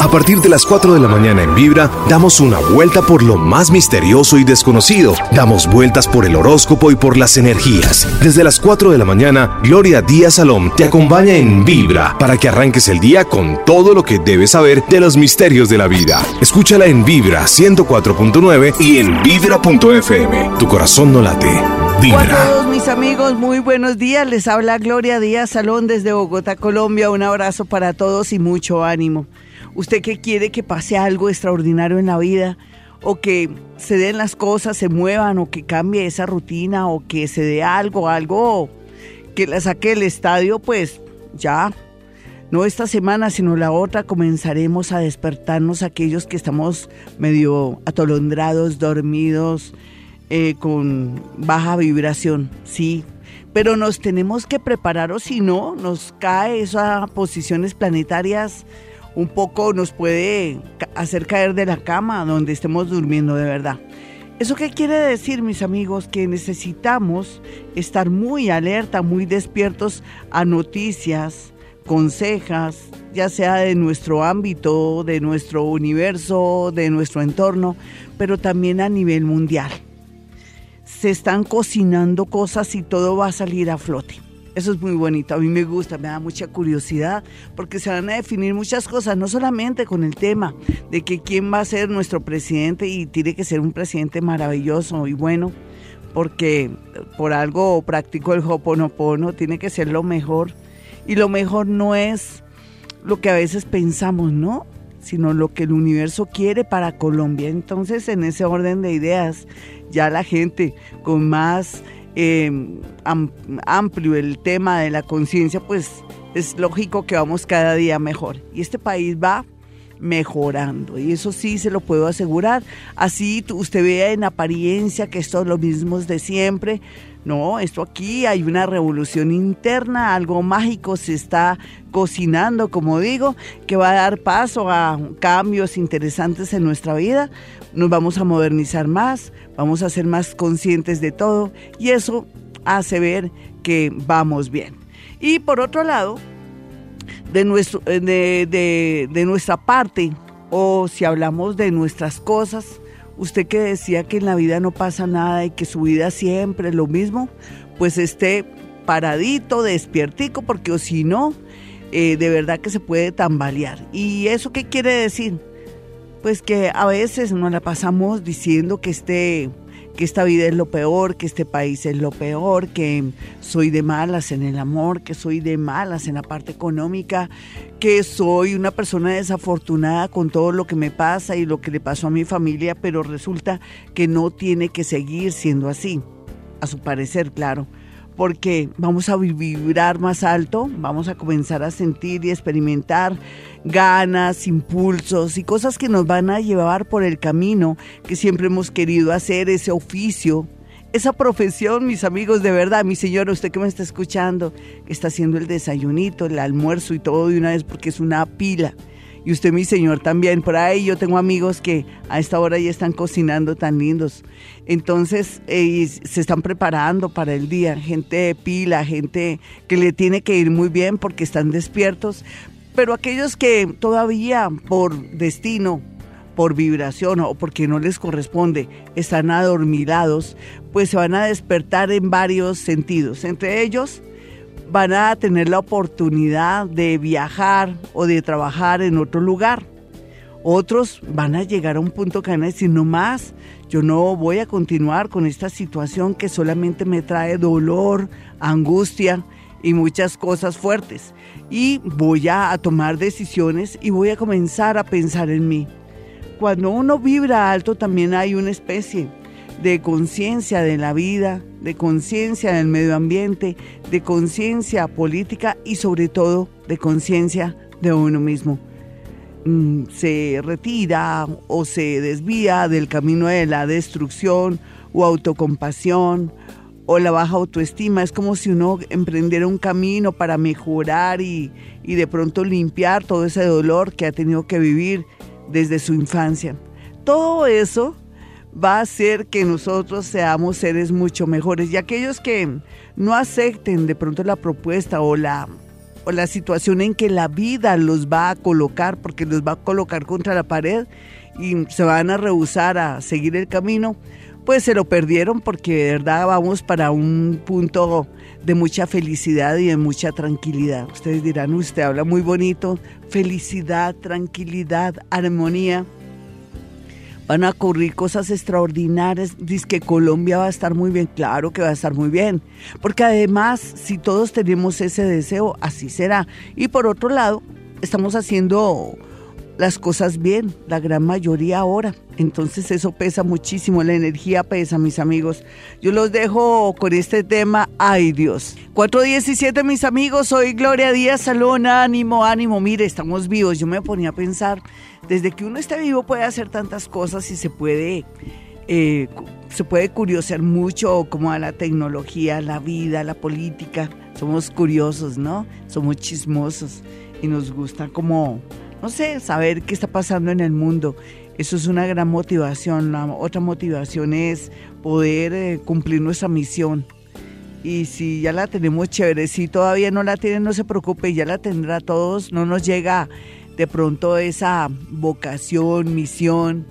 A partir de las 4 de la mañana en Vibra, damos una vuelta por lo más misterioso y desconocido. Damos vueltas por el horóscopo y por las energías. Desde las 4 de la mañana, Gloria Díaz Salom te acompaña en Vibra para que arranques el día con todo lo que debes saber de los misterios de la vida. Escúchala en Vibra 104.9 y en Vibra.fm. Tu corazón no late. Vibra. Hola a todos mis amigos, muy buenos días. Les habla Gloria Díaz Salón desde Bogotá, Colombia. Un abrazo para todos y mucho ánimo. Usted que quiere que pase algo extraordinario en la vida o que se den las cosas, se muevan o que cambie esa rutina o que se dé algo, algo que la saque del estadio, pues ya, no esta semana, sino la otra, comenzaremos a despertarnos aquellos que estamos medio atolondrados, dormidos, eh, con baja vibración, sí. Pero nos tenemos que preparar o si no, nos cae esas posiciones planetarias un poco nos puede hacer caer de la cama donde estemos durmiendo de verdad. ¿Eso qué quiere decir, mis amigos? Que necesitamos estar muy alerta, muy despiertos a noticias, consejas, ya sea de nuestro ámbito, de nuestro universo, de nuestro entorno, pero también a nivel mundial. Se están cocinando cosas y todo va a salir a flote. Eso es muy bonito, a mí me gusta, me da mucha curiosidad, porque se van a definir muchas cosas, no solamente con el tema de que quién va a ser nuestro presidente y tiene que ser un presidente maravilloso y bueno, porque por algo practico el hoponopono, tiene que ser lo mejor, y lo mejor no es lo que a veces pensamos, ¿no? sino lo que el universo quiere para Colombia. Entonces, en ese orden de ideas, ya la gente con más Em, amplio el tema de la conciencia, pues es lógico que vamos cada día mejor. Y este país va mejorando. Y eso sí se lo puedo asegurar. Así usted vea en apariencia que esto es lo mismo de siempre. No, esto aquí hay una revolución interna, algo mágico se está cocinando, como digo, que va a dar paso a cambios interesantes en nuestra vida. Nos vamos a modernizar más, vamos a ser más conscientes de todo y eso hace ver que vamos bien. Y por otro lado, de, nuestro, eh, de, de, nuestra parte, o si hablamos de nuestras cosas, usted que decía que en la vida no pasa nada y que su vida siempre es lo mismo, pues esté paradito, despiertico, porque si no, eh, de verdad que se puede tambalear. ¿Y eso qué quiere decir? Pues que a veces nos la pasamos diciendo que este que esta vida es lo peor, que este país es lo peor, que soy de malas en el amor, que soy de malas en la parte económica, que soy una persona desafortunada con todo lo que me pasa y lo que le pasó a mi familia, pero resulta que no tiene que seguir siendo así, a su parecer, claro porque vamos a vibrar más alto, vamos a comenzar a sentir y experimentar ganas, impulsos y cosas que nos van a llevar por el camino que siempre hemos querido hacer, ese oficio, esa profesión, mis amigos, de verdad, mi señora, usted que me está escuchando, que está haciendo el desayunito, el almuerzo y todo de una vez porque es una pila y usted mi señor también. Por ahí yo tengo amigos que a esta hora ya están cocinando tan lindos. Entonces eh, se están preparando para el día, gente pila, gente que le tiene que ir muy bien porque están despiertos. Pero aquellos que todavía por destino, por vibración o porque no les corresponde, están adormilados, pues se van a despertar en varios sentidos. Entre ellos, van a tener la oportunidad de viajar o de trabajar en otro lugar. Otros van a llegar a un punto que van a decir, no más, yo no voy a continuar con esta situación que solamente me trae dolor, angustia y muchas cosas fuertes. Y voy a, tomar decisiones y voy a comenzar a pensar en mí. Cuando uno vibra alto también hay una especie de conciencia de la vida, de conciencia del medio ambiente, de conciencia política y sobre todo de conciencia de uno mismo. Mm, se retira o se desvía del camino de la destrucción o autocompasión o la baja autoestima. Es como si uno emprendiera un camino para mejorar y, y de pronto limpiar todo ese dolor que ha tenido que vivir desde su infancia. Todo eso va a hacer que nosotros seamos seres mucho mejores. Y aquellos que no acepten de pronto la propuesta o la o la situación en que la vida los va a colocar, porque los va a colocar contra la pared y se van a rehusar a seguir el camino, pues se lo perdieron porque de verdad vamos para un punto de mucha felicidad y de mucha tranquilidad. Ustedes dirán, usted habla muy bonito, felicidad, tranquilidad, armonía. Van a ocurrir cosas extraordinarias. Dice que Colombia va a estar muy bien. Claro que va a estar muy bien. Porque además, si todos tenemos ese deseo, así será. Y por otro lado, estamos haciendo las cosas bien, la gran mayoría ahora. Entonces eso pesa muchísimo, la energía pesa, mis amigos. Yo los dejo con este tema, ay Dios. 417, mis amigos, soy Gloria Díaz Salón, ánimo, ánimo, mire, estamos vivos. Yo me ponía a pensar, desde que uno esté vivo puede hacer tantas cosas y se puede... Eh, se puede curiosear mucho como a la tecnología, la vida, la política. Somos curiosos, ¿no? Somos chismosos y nos gusta como no sé, saber qué está pasando en el mundo. Eso es una gran motivación. La otra motivación es poder eh, cumplir nuestra misión. Y si ya la tenemos chévere, si todavía no la tienen, no se preocupe, ya la tendrá todos. No nos llega de pronto esa vocación, misión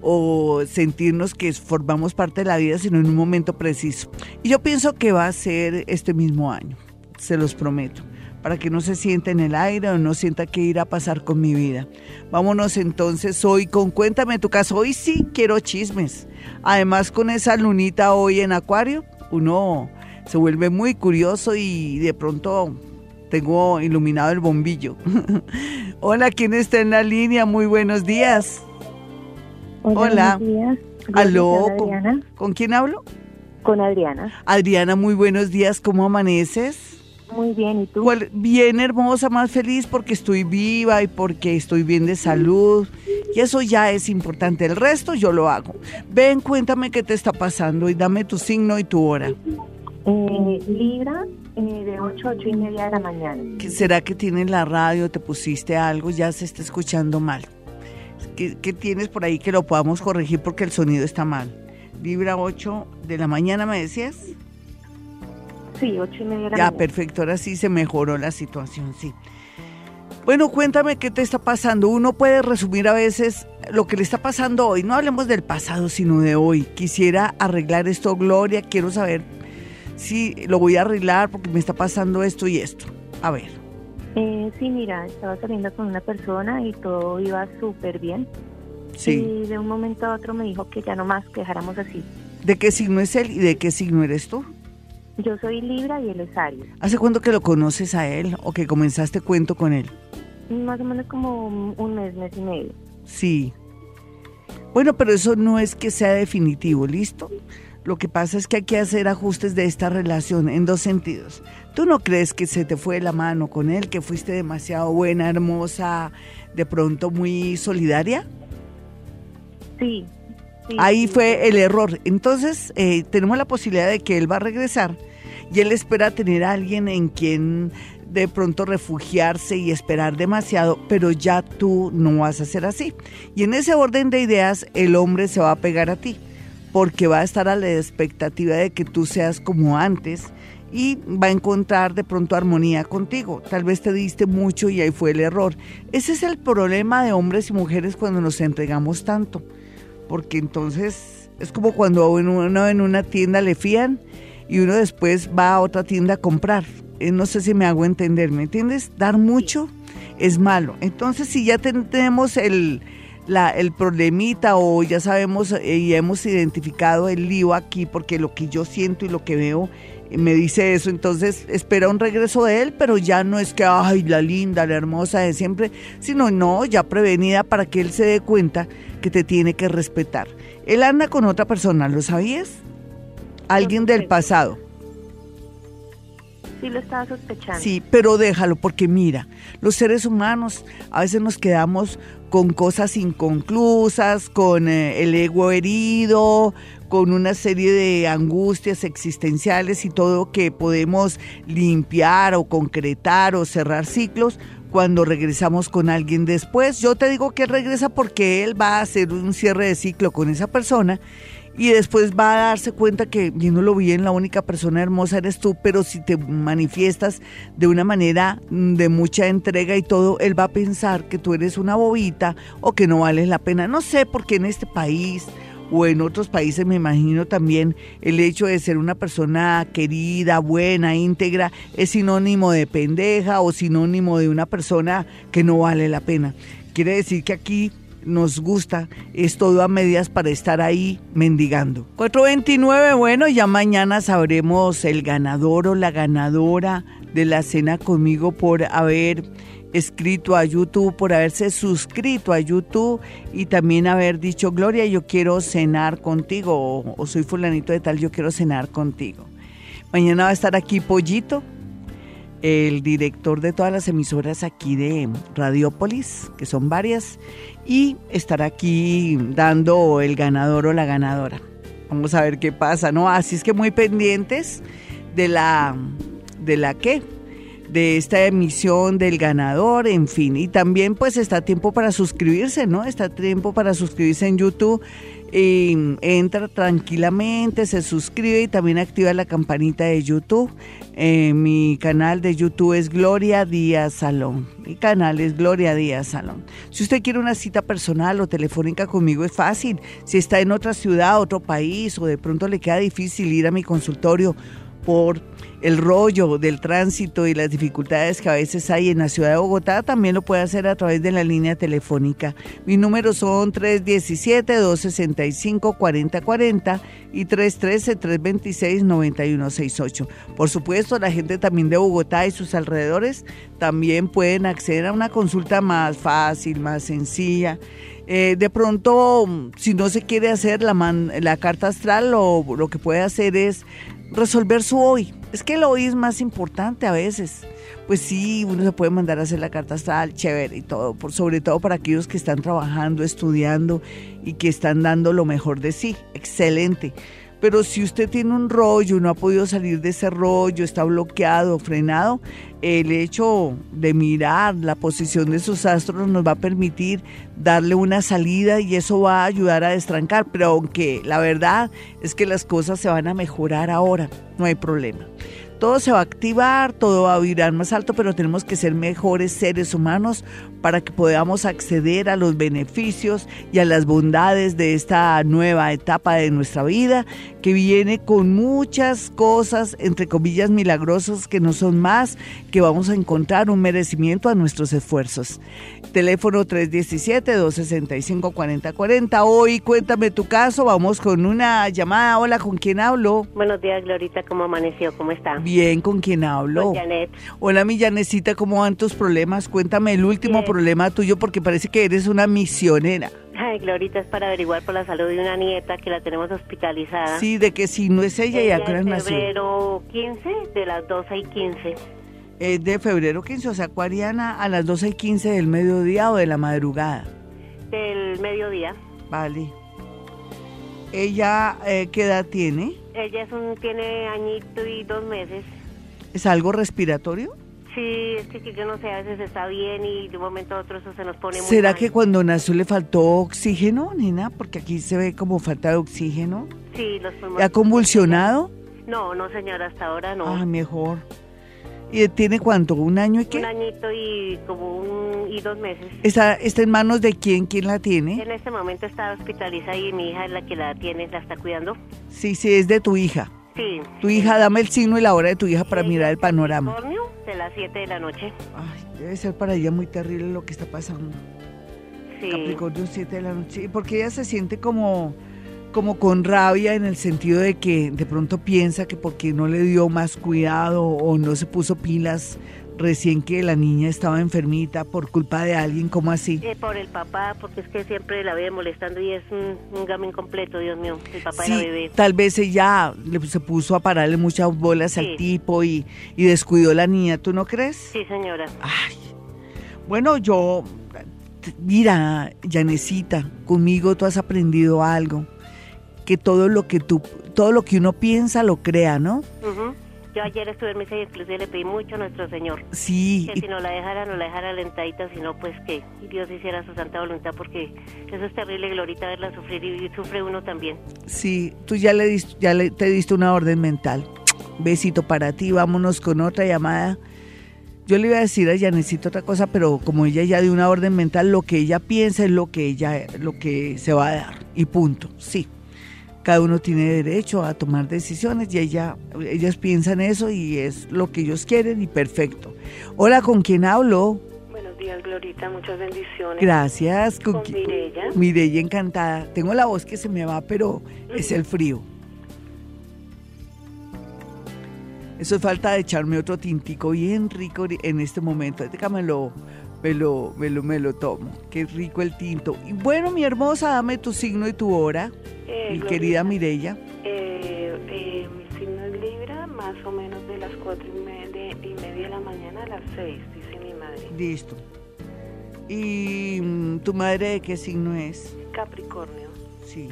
o sentirnos que formamos parte de la vida, sino en un momento preciso. Y yo pienso que va a ser este mismo año, se los prometo para que no se sienta en el aire o no sienta que ir a pasar con mi vida. Vámonos entonces hoy con Cuéntame tu caso. Hoy sí quiero chismes. Además con esa lunita hoy en Acuario, uno se vuelve muy curioso y de pronto tengo iluminado el bombillo. Hola, ¿quién está en la línea? Muy buenos días. Hola. Buenos Aló, ¿con, ¿con quién hablo? Con Adriana. Adriana, muy buenos días. ¿Cómo amaneces? Muy bien, ¿y tú? bien hermosa, más feliz porque estoy viva y porque estoy bien de salud. Y eso ya es importante. El resto yo lo hago. Ven, cuéntame qué te está pasando y dame tu signo y tu hora. Eh, Libra, eh, de 8 a 8 y media de la mañana. ¿Será que tienes la radio, te pusiste algo, ya se está escuchando mal? ¿Qué, ¿Qué, tienes por ahí que lo podamos corregir porque el sonido está mal? Libra 8 de la mañana, ¿me decías? Sí, ocho y media Ya, perfecto, ahora sí se mejoró la situación, sí. Bueno, cuéntame qué te está pasando. Uno puede resumir a veces lo que le está pasando hoy. No hablemos del pasado, sino de hoy. Quisiera arreglar esto, Gloria. Quiero saber si lo voy a arreglar porque me está pasando esto y esto. A ver. Eh, sí, mira, estaba saliendo con una persona y todo iba súper bien. Sí. Y de un momento a otro me dijo que ya no más, que dejáramos así. ¿De qué signo es él y de qué signo eres tú? Yo soy Libra y él es Aries. ¿Hace cuánto que lo conoces a él o que comenzaste cuento con él? Más o menos como un mes, mes y medio. Sí. Bueno, pero eso no es que sea definitivo, ¿listo? Lo que pasa es que hay que hacer ajustes de esta relación en dos sentidos. ¿Tú no crees que se te fue la mano con él, que fuiste demasiado buena, hermosa, de pronto muy solidaria? Sí, Ahí fue el error. Entonces, eh, tenemos la posibilidad de que él va a regresar y él espera tener a alguien en quien de pronto refugiarse y esperar demasiado, pero ya tú no vas a ser así. Y en ese orden de ideas, el hombre se va a pegar a ti, porque va a estar a la expectativa de que tú seas como antes y va a encontrar de pronto armonía contigo. Tal vez te diste mucho y ahí fue el error. Ese es el problema de hombres y mujeres cuando nos entregamos tanto porque entonces es como cuando uno en una tienda le fían y uno después va a otra tienda a comprar. Eh, no sé si me hago entender, ¿me entiendes? Dar mucho es malo. Entonces, si ya tenemos el, el problemita o ya sabemos eh, y hemos identificado el lío aquí, porque lo que yo siento y lo que veo eh, me dice eso, entonces espera un regreso de él, pero ya no es que, ay, la linda, la hermosa de siempre, sino no, ya prevenida para que él se dé cuenta que te tiene que respetar. Él anda con otra persona, ¿lo sabías? Alguien del pasado. Sí, lo estaba sospechando. Sí, pero déjalo, porque mira, los seres humanos a veces nos quedamos con cosas inconclusas, con eh, el ego herido, con una serie de angustias existenciales y todo que podemos limpiar o concretar o cerrar ciclos cuando regresamos con alguien después. Yo te digo que regresa porque él va a hacer un cierre de ciclo con esa persona y después va a darse cuenta que viéndolo bien la única persona hermosa eres tú, pero si te manifiestas de una manera mm, de mucha entrega y todo, él va a pensar que tú eres una bobita o que no vales la pena. No sé por qué en este país o en otros países me imagino también el hecho de ser una persona querida, buena, íntegra, es sinónimo de pendeja o sinónimo de una persona que no vale la pena. Quiere decir que aquí nos gusta, es todo a medias para estar ahí mendigando. 429, bueno, ya mañana sabremos el ganador o la ganadora de la cena conmigo por haber escrito a YouTube, por haberse suscrito a YouTube y también haber dicho, Gloria, yo quiero cenar contigo o, soy fulanito de tal, yo quiero cenar contigo. Mañana va a estar aquí Pollito, el director de todas las emisoras aquí de Radiópolis, que son varias, y estará aquí dando el ganador o la ganadora. Vamos a ver qué pasa, ¿no? Así es que muy pendientes de la, de la qué, de esta emisión del ganador, en fin. Y también pues está tiempo para suscribirse, ¿no? Está tiempo para suscribirse en YouTube. Y entra tranquilamente, se suscribe y también activa la campanita de YouTube. Eh, mi canal de YouTube es Gloria Díaz Salón. Mi canal es Gloria Díaz Salón. Si usted quiere una cita personal o telefónica conmigo es fácil. Si está en otra ciudad, otro país o de pronto le queda difícil ir a mi consultorio por el rollo del tránsito y las dificultades que a veces hay en la ciudad de Bogotá, también lo puede hacer a través de la línea telefónica. Mis números son 317-265-4040 y 313-326-9168. Por supuesto, la gente también de Bogotá y sus alrededores también pueden acceder a una consulta más fácil, más sencilla. Eh, de pronto, si no se quiere hacer la, la carta astral, lo, lo que puede hacer es resolver su hoy. Es que el hoy es más importante a veces. Pues sí, uno se puede mandar a hacer la carta astral, chévere y todo, por, sobre todo para aquellos que están trabajando, estudiando y que están dando lo mejor de sí. Excelente. Pero si usted tiene un rollo, no ha podido salir de ese rollo, está bloqueado, frenado, el hecho de mirar la posición de sus astros nos va a permitir darle una salida y eso va a ayudar a destrancar. Pero aunque la verdad es que las cosas se van a mejorar ahora, no hay problema todo se va a activar, todo va a vibrar más alto, pero tenemos que ser mejores seres humanos para que podamos acceder a los beneficios y a las bondades de esta nueva etapa de nuestra vida que viene con muchas cosas, entre comillas, milagrosas que no son más que vamos a encontrar un merecimiento a nuestros esfuerzos. Teléfono 317-265-4040. Hoy cuéntame tu caso, vamos con una llamada. Hola, ¿con quién hablo? Buenos días, Glorita, ¿cómo amaneció? ¿Cómo está? Bien, ¿con quién hablo? Con Janet. Hola, mi Janecita, ¿cómo van tus problemas? Cuéntame el último problema tuyo porque parece que eres una misionera. Ay, Glorita, es para averiguar por la salud de una nieta que la tenemos hospitalizada. Sí, de que si no es ella, ella ya que nació. febrero 15, de las 12 y 15. Es de febrero 15, o sea, Cuariana, a las 12 y 15 del mediodía o de la madrugada. Del mediodía. Vale. ¿Ella eh, qué edad tiene? Ella es un, tiene añito y dos meses. ¿Es algo respiratorio? Sí, es que yo no sé, a veces está bien y de un momento a otro eso se nos pone muy ¿Será que cuando nació le faltó oxígeno, nena? Porque aquí se ve como falta de oxígeno. Sí, los pulmones. ¿Ha convulsionado? No, no señora, hasta ahora no. Ah, mejor. ¿Y tiene cuánto? ¿Un año y qué? Un añito y como un y dos meses. ¿Está, ¿Está en manos de quién? ¿Quién la tiene? En este momento está hospitalizada y mi hija es la que la tiene, la está cuidando. Sí, sí, es de tu hija. Sí. Tu hija, dame el signo y la hora de tu hija para mirar el panorama. De las 7 de la noche. Ay, debe ser para ella muy terrible lo que está pasando. Sí. Capricornio 7 de la noche. Porque ella se siente como, como con rabia en el sentido de que de pronto piensa que porque no le dio más cuidado o no se puso pilas recién que la niña estaba enfermita por culpa de alguien, ¿cómo así? Eh, por el papá, porque es que siempre la ve molestando y es un, un gamen completo, Dios mío, el papá de la bebé. Tal vez ella le, se puso a pararle muchas bolas al tipo y, y descuidó la niña, ¿tú no crees? Sí, señora. Ay, bueno, yo, mira, Yanecita, conmigo tú has aprendido algo, que todo lo que tú, todo lo que uno piensa lo crea, ¿no? Yo ayer estuve en misa y inclusive le pedí mucho a nuestro Señor. Sí. Que si no la dejara, no la dejara alentadita, sino pues que Dios hiciera su santa voluntad, porque eso es terrible, Glorita, verla sufrir y, sufre uno también. Sí, tú ya le diste, ya le, te diste una orden mental. Besito para ti, vámonos con otra llamada. Yo le iba a decir a ella, necesito otra cosa, pero como ella ya dio una orden mental, lo que ella piensa es lo que ella, lo que se va a dar. Y punto. Sí. Cada uno tiene derecho a tomar decisiones y ella, ellas piensan eso y es lo que ellos quieren y perfecto. Hola, ¿con quién hablo? Buenos días, Glorita, muchas bendiciones. Gracias. Con, con Mirella. Mirella, encantada. Tengo la voz que se me va, pero es el frío. Eso es falta de echarme otro tintico bien rico en este momento. Déjame lo, me lo, me lo, me lo tomo. Qué rico el tinto. Y bueno, mi hermosa, dame tu signo y tu hora, Eh, mi querida Mirella. eh, eh, mi signo es Libra, más o menos de las cuatro y media, y media de la mañana a las seis, dice mi madre. Listo. ¿Y mm, tu madre de qué signo es? Capricornio. Sí.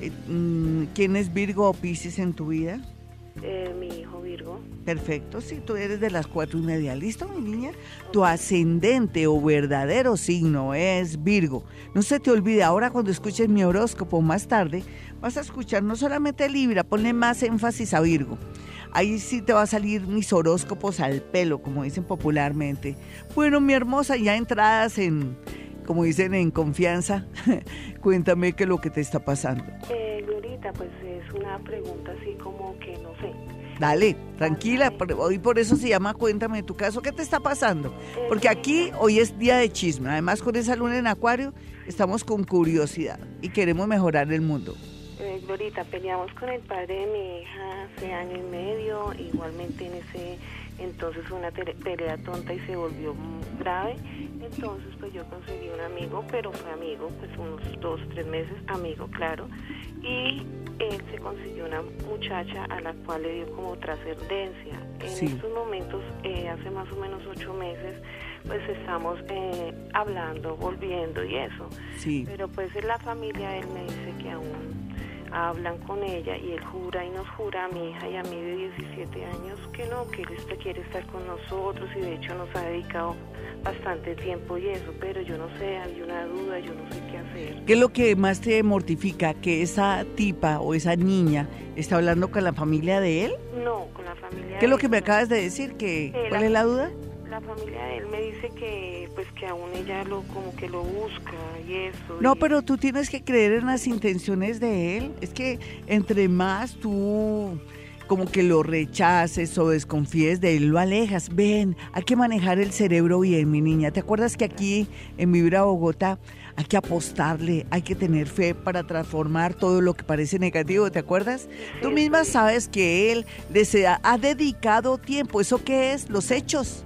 Eh, mm, ¿Quién es Virgo o Pisces en tu vida? Eh, mi hijo Virgo. Perfecto, sí, tú eres de las cuatro y media. ¿Listo, mi niña? Tu ascendente o verdadero signo es Virgo. No se te olvide, ahora cuando escuches mi horóscopo más tarde, vas a escuchar no solamente Libra, ponle más énfasis a Virgo. Ahí sí te va a salir mis horóscopos al pelo, como dicen popularmente. Bueno, mi hermosa, ya entradas en, como dicen, en confianza, cuéntame qué es lo que te está pasando. Eh, Glorita, pues es una pregunta así como que no sé. Dale, tranquila, por- hoy por eso se llama Cuéntame tu caso, ¿qué te está pasando? Porque aquí hoy es día de chisme, además con esa luna en acuario estamos con curiosidad y queremos mejorar el mundo. Eh, Glorita, peleamos con el padre de mi hija hace año y medio, igualmente en ese entonces fue una pelea tonta y se volvió grave, entonces pues yo conseguí un amigo, pero fue amigo, pues unos dos, tres meses, amigo, claro, y él se consiguió una muchacha a la cual le dio como trascendencia. En Sí. estos momentos, eh, hace más o menos ocho meses, pues estamos eh, hablando, volviendo y eso. Sí, Pero pues en la familia él me dice que aún hablan con ella y él jura y nos jura a mi hija y a mí de 17 años que no, que él está- quiere estar con nosotros y de hecho nos ha dedicado bastante tiempo y eso, pero yo no sé, hay una duda, yo no sé qué hacer. ¿qué es lo que más te mortifica? Que esa tipa o esa niña está hablando con la familia de él. No, con la familia ¿Qué es lo que me acabas de decir? Que, ¿Cuál es la duda? La familia de él me dice que pues que aún ella lo como que lo busca y eso. No, y- pero tú tienes que creer en las intenciones de él. Es que entre más tú como que lo rechaces o desconfíes de él, lo alejas. Ven, hay que manejar el cerebro bien, mi niña. ¿Te acuerdas que aquí en Vibra Bogotá hay que apostarle, hay que tener fe para transformar todo lo que parece negativo? ¿Te acuerdas? Tú misma sí. sabes que él desea, ha dedicado tiempo. ¿Eso qué es? Los hechos.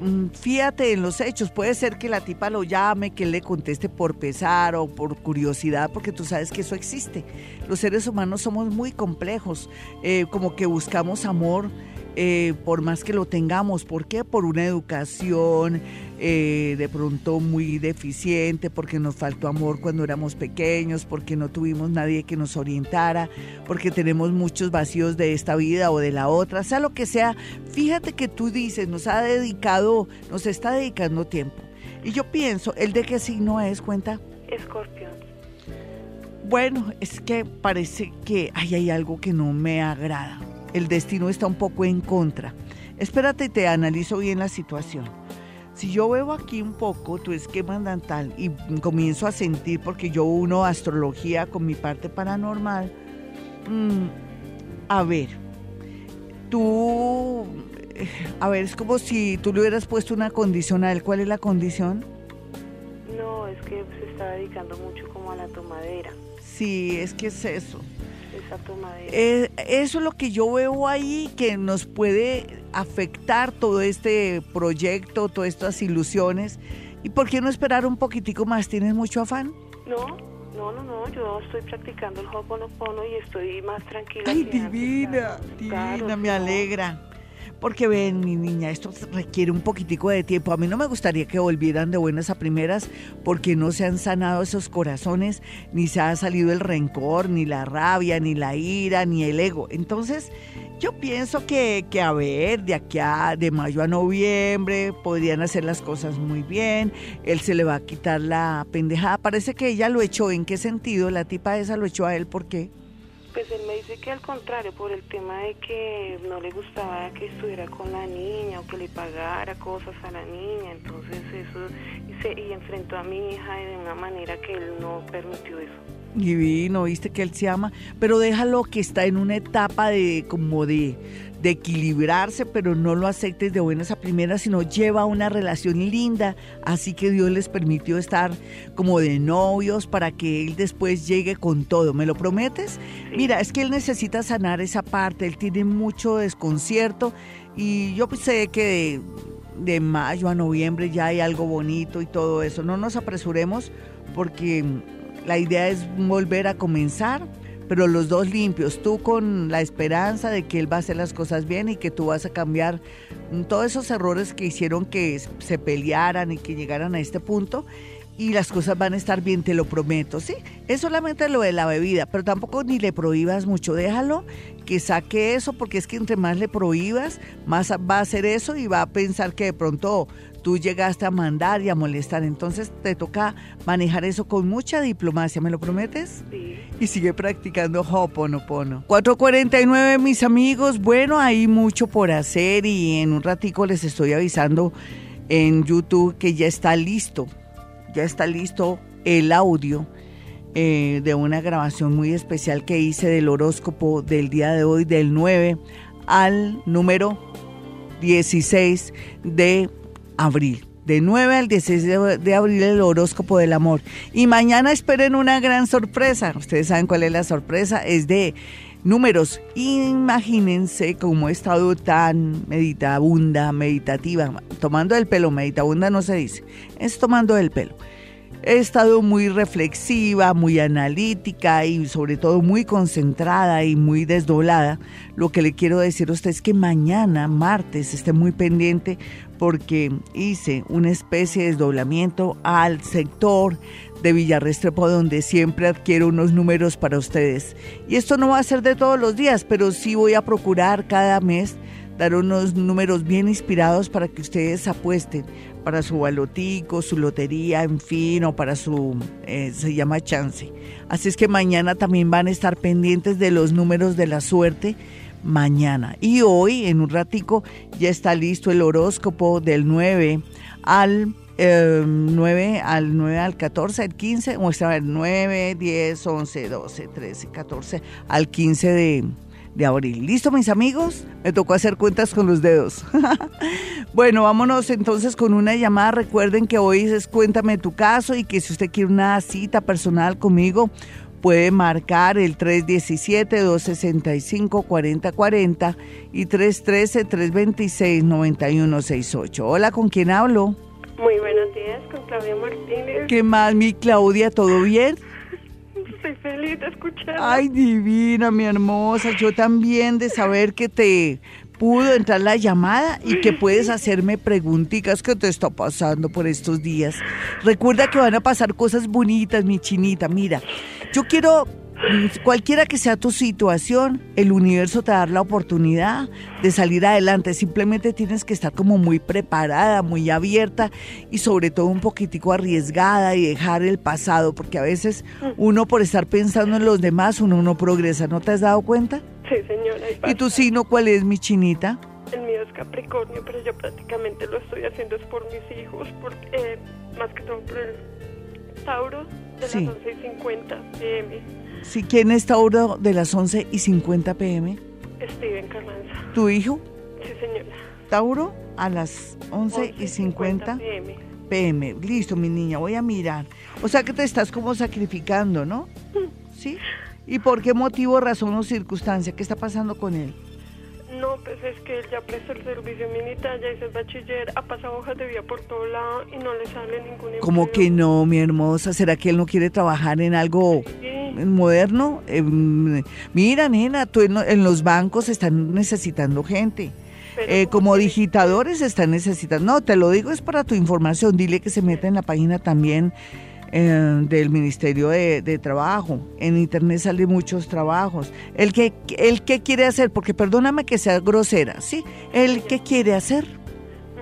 Mm, Fíjate en los hechos, puede ser que la tipa lo llame, que le conteste por pesar o por curiosidad, porque tú sabes que eso existe. Los seres humanos somos muy complejos, eh, como que buscamos amor eh, por más que lo tengamos. ¿Por qué? Por una educación eh, de pronto muy deficiente, porque nos faltó amor cuando éramos pequeños, porque no tuvimos nadie que nos orientara, porque tenemos muchos vacíos de esta vida o de la otra, sea lo que sea. Fíjate que tú dices, nos ha dedicado, nos está dedicando tiempo. Y yo pienso, ¿el de qué signo es? Cuenta. Escorpión. Bueno, es que parece que ay, hay algo que no me agrada. El destino está un poco en contra. Espérate te analizo bien la situación. Si yo veo aquí un poco tu esquema natal y comienzo a sentir, porque yo uno astrología con mi parte paranormal, mm, a ver, tú, eh, a ver, es como si tú le hubieras puesto una condición a él. ¿Cuál es la condición? No, es que se está dedicando mucho como a la tomadera. Sí, es que es eso. Esa. Eh, eso es lo que yo veo ahí que nos puede afectar todo este proyecto, todas estas ilusiones. ¿Y por qué no esperar un poquitico más? ¿Tienes mucho afán? No, no, no, no, yo estoy practicando el Ho'oponopono y estoy más tranquila. Ay, antes, divina, claro. divina, Claro, me no. alegra. Porque ven, mi niña, esto requiere un poquitico de tiempo. A mí no me gustaría que volvieran de buenas a primeras porque no se han sanado esos corazones, ni se ha salido el rencor, ni la rabia, ni la ira, ni el ego. Entonces, yo pienso que, que, a ver, de aquí a de mayo a noviembre podrían hacer las cosas muy bien. Él se le va a quitar la pendejada. Parece que ella lo echó. ¿En qué sentido? La tipa esa lo echó a él. ¿Por qué? Pues él me dice que al contrario, por el tema de que no le gustaba que estuviera con la niña o que le pagara cosas a la niña. Entonces eso, y, se, y enfrentó a mi hija de una manera que él no permitió eso. Divino, viste que él se ama, pero déjalo que está en una etapa de como de, de equilibrarse, pero no lo aceptes de buenas a primeras, sino lleva una relación linda, así que Dios les permitió estar como de novios para que él después llegue con todo. ¿Me lo prometes? Mira, es que él necesita sanar esa parte, él tiene mucho desconcierto y yo sé que de, de mayo a noviembre ya hay algo bonito y todo eso. No nos apresuremos porque la idea es volver a comenzar, pero los dos limpios, tú con la esperanza de que él va a hacer las cosas bien y que tú vas a cambiar todos esos errores que hicieron que se pelearan y que llegaran a este punto y las cosas van a estar bien, te lo prometo, ¿sí? Es solamente lo de la bebida, pero tampoco ni le prohíbas mucho, déjalo que saque eso, porque es que entre más le prohíbas, más va a hacer eso y va a pensar que de pronto tú llegaste a mandar y a molestar. Entonces te toca manejar eso con mucha diplomacia, ¿me lo prometes? Sí. Y sigue practicando Hoponopono. 449, mis amigos. Bueno, hay mucho por hacer y en un ratico les estoy avisando en YouTube que ya está listo. Ya está listo el audio eh, de una grabación muy especial que hice del horóscopo del día de hoy, del 9 al número 16 de abril. De 9 al 16 de, abril el horóscopo del amor. Y mañana esperen una gran sorpresa. Ustedes saben cuál es la sorpresa. Es de números. Imagínense cómo he estado tan meditabunda, meditativa. Tomando el pelo, meditabunda no se dice. Es tomando el pelo. He estado muy reflexiva, muy analítica y sobre todo muy concentrada y muy desdoblada. Lo que le quiero decir a usted es que mañana, martes, esté muy pendiente porque hice una especie de desdoblamiento al sector de Villarrestrepo donde siempre adquiero unos números para ustedes. Y esto no va a ser de todos los días, pero sí voy a procurar cada mes dar unos números bien inspirados para que ustedes apuesten para su balotico, su lotería, en fin, o para su, eh, se llama chance. Así es que mañana también van a estar pendientes de los números de la suerte mañana. Y hoy, en un ratico, ya está listo el horóscopo del 9 al 9 al 9 al 14, al 15, o sea, el 9, 10, 11, 12, 13, 14, al 15 de, de abril. ¿Listo, mis amigos? Me tocó hacer cuentas con los dedos. bueno, vámonos entonces con una llamada. Recuerden que hoy es Cuéntame tu caso y que si usted quiere una cita personal conmigo, puede marcar el 317-265-4040 y 313-326-9168. Hola, ¿con quién hablo? Muy buenos días, con Claudia Martínez. ¿Qué más, mi Claudia? ¿Todo bien? Estoy feliz de escuchar. Ay, divina, mi hermosa. Yo también de saber que te pudo entrar la llamada y que puedes hacerme preguntitas que te está pasando por estos días. Recuerda que van a pasar cosas bonitas, mi chinita. Mira, yo quiero, cualquiera que sea tu situación, el universo te da la oportunidad de salir adelante. Simplemente tienes que estar como muy preparada, muy abierta y sobre todo un poquitico arriesgada y dejar el pasado, porque a veces uno por estar pensando en los demás, uno no progresa. ¿No te has dado cuenta? Sí, señora. ¿Y tu signo cuál es, mi chinita? El mío es Capricornio, pero yo prácticamente lo estoy haciendo es por mis hijos, porque, eh, más que todo por el Tauro de Sí. las 11 y 50 pm. Si quién es Tauro de las 11 y 50 pm? Steven Carranza. ¿Tu hijo? Sí, señora. Tauro a las 11 y 50 pm. pm. Listo, mi niña, voy a mirar. O sea que te estás como sacrificando, ¿no? ¿Sí? ¿Y por qué motivo, razón o circunstancia? ¿Qué está pasando con él? No, pues es que él ya prestó el servicio militar, ya hizo el bachiller, ha pasado hojas de vida por todo lado y no le sale ningún empleo. Como que no, mi hermosa? ¿Será que él no quiere trabajar en algo Sí. moderno? Eh, mira, nena, tú en, en los bancos están necesitando gente. eh, como digitadores están necesitando. No, te lo digo es para tu información. Dile que se meta en la página también eh, del Ministerio de, Trabajo. En Internet salen muchos trabajos. El que, el que quiere hacer, porque perdóname que sea grosera, ¿sí? El que quiere hacer.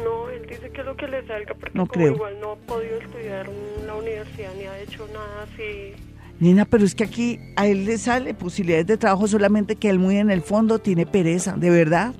No, él dice que lo que le salga, porque no creo. igual no ha podido estudiar en la universidad ni ha hecho nada así. Nina, pero es que aquí a él le sale posibilidades de trabajo, solamente que él muy en el fondo tiene pereza, de verdad.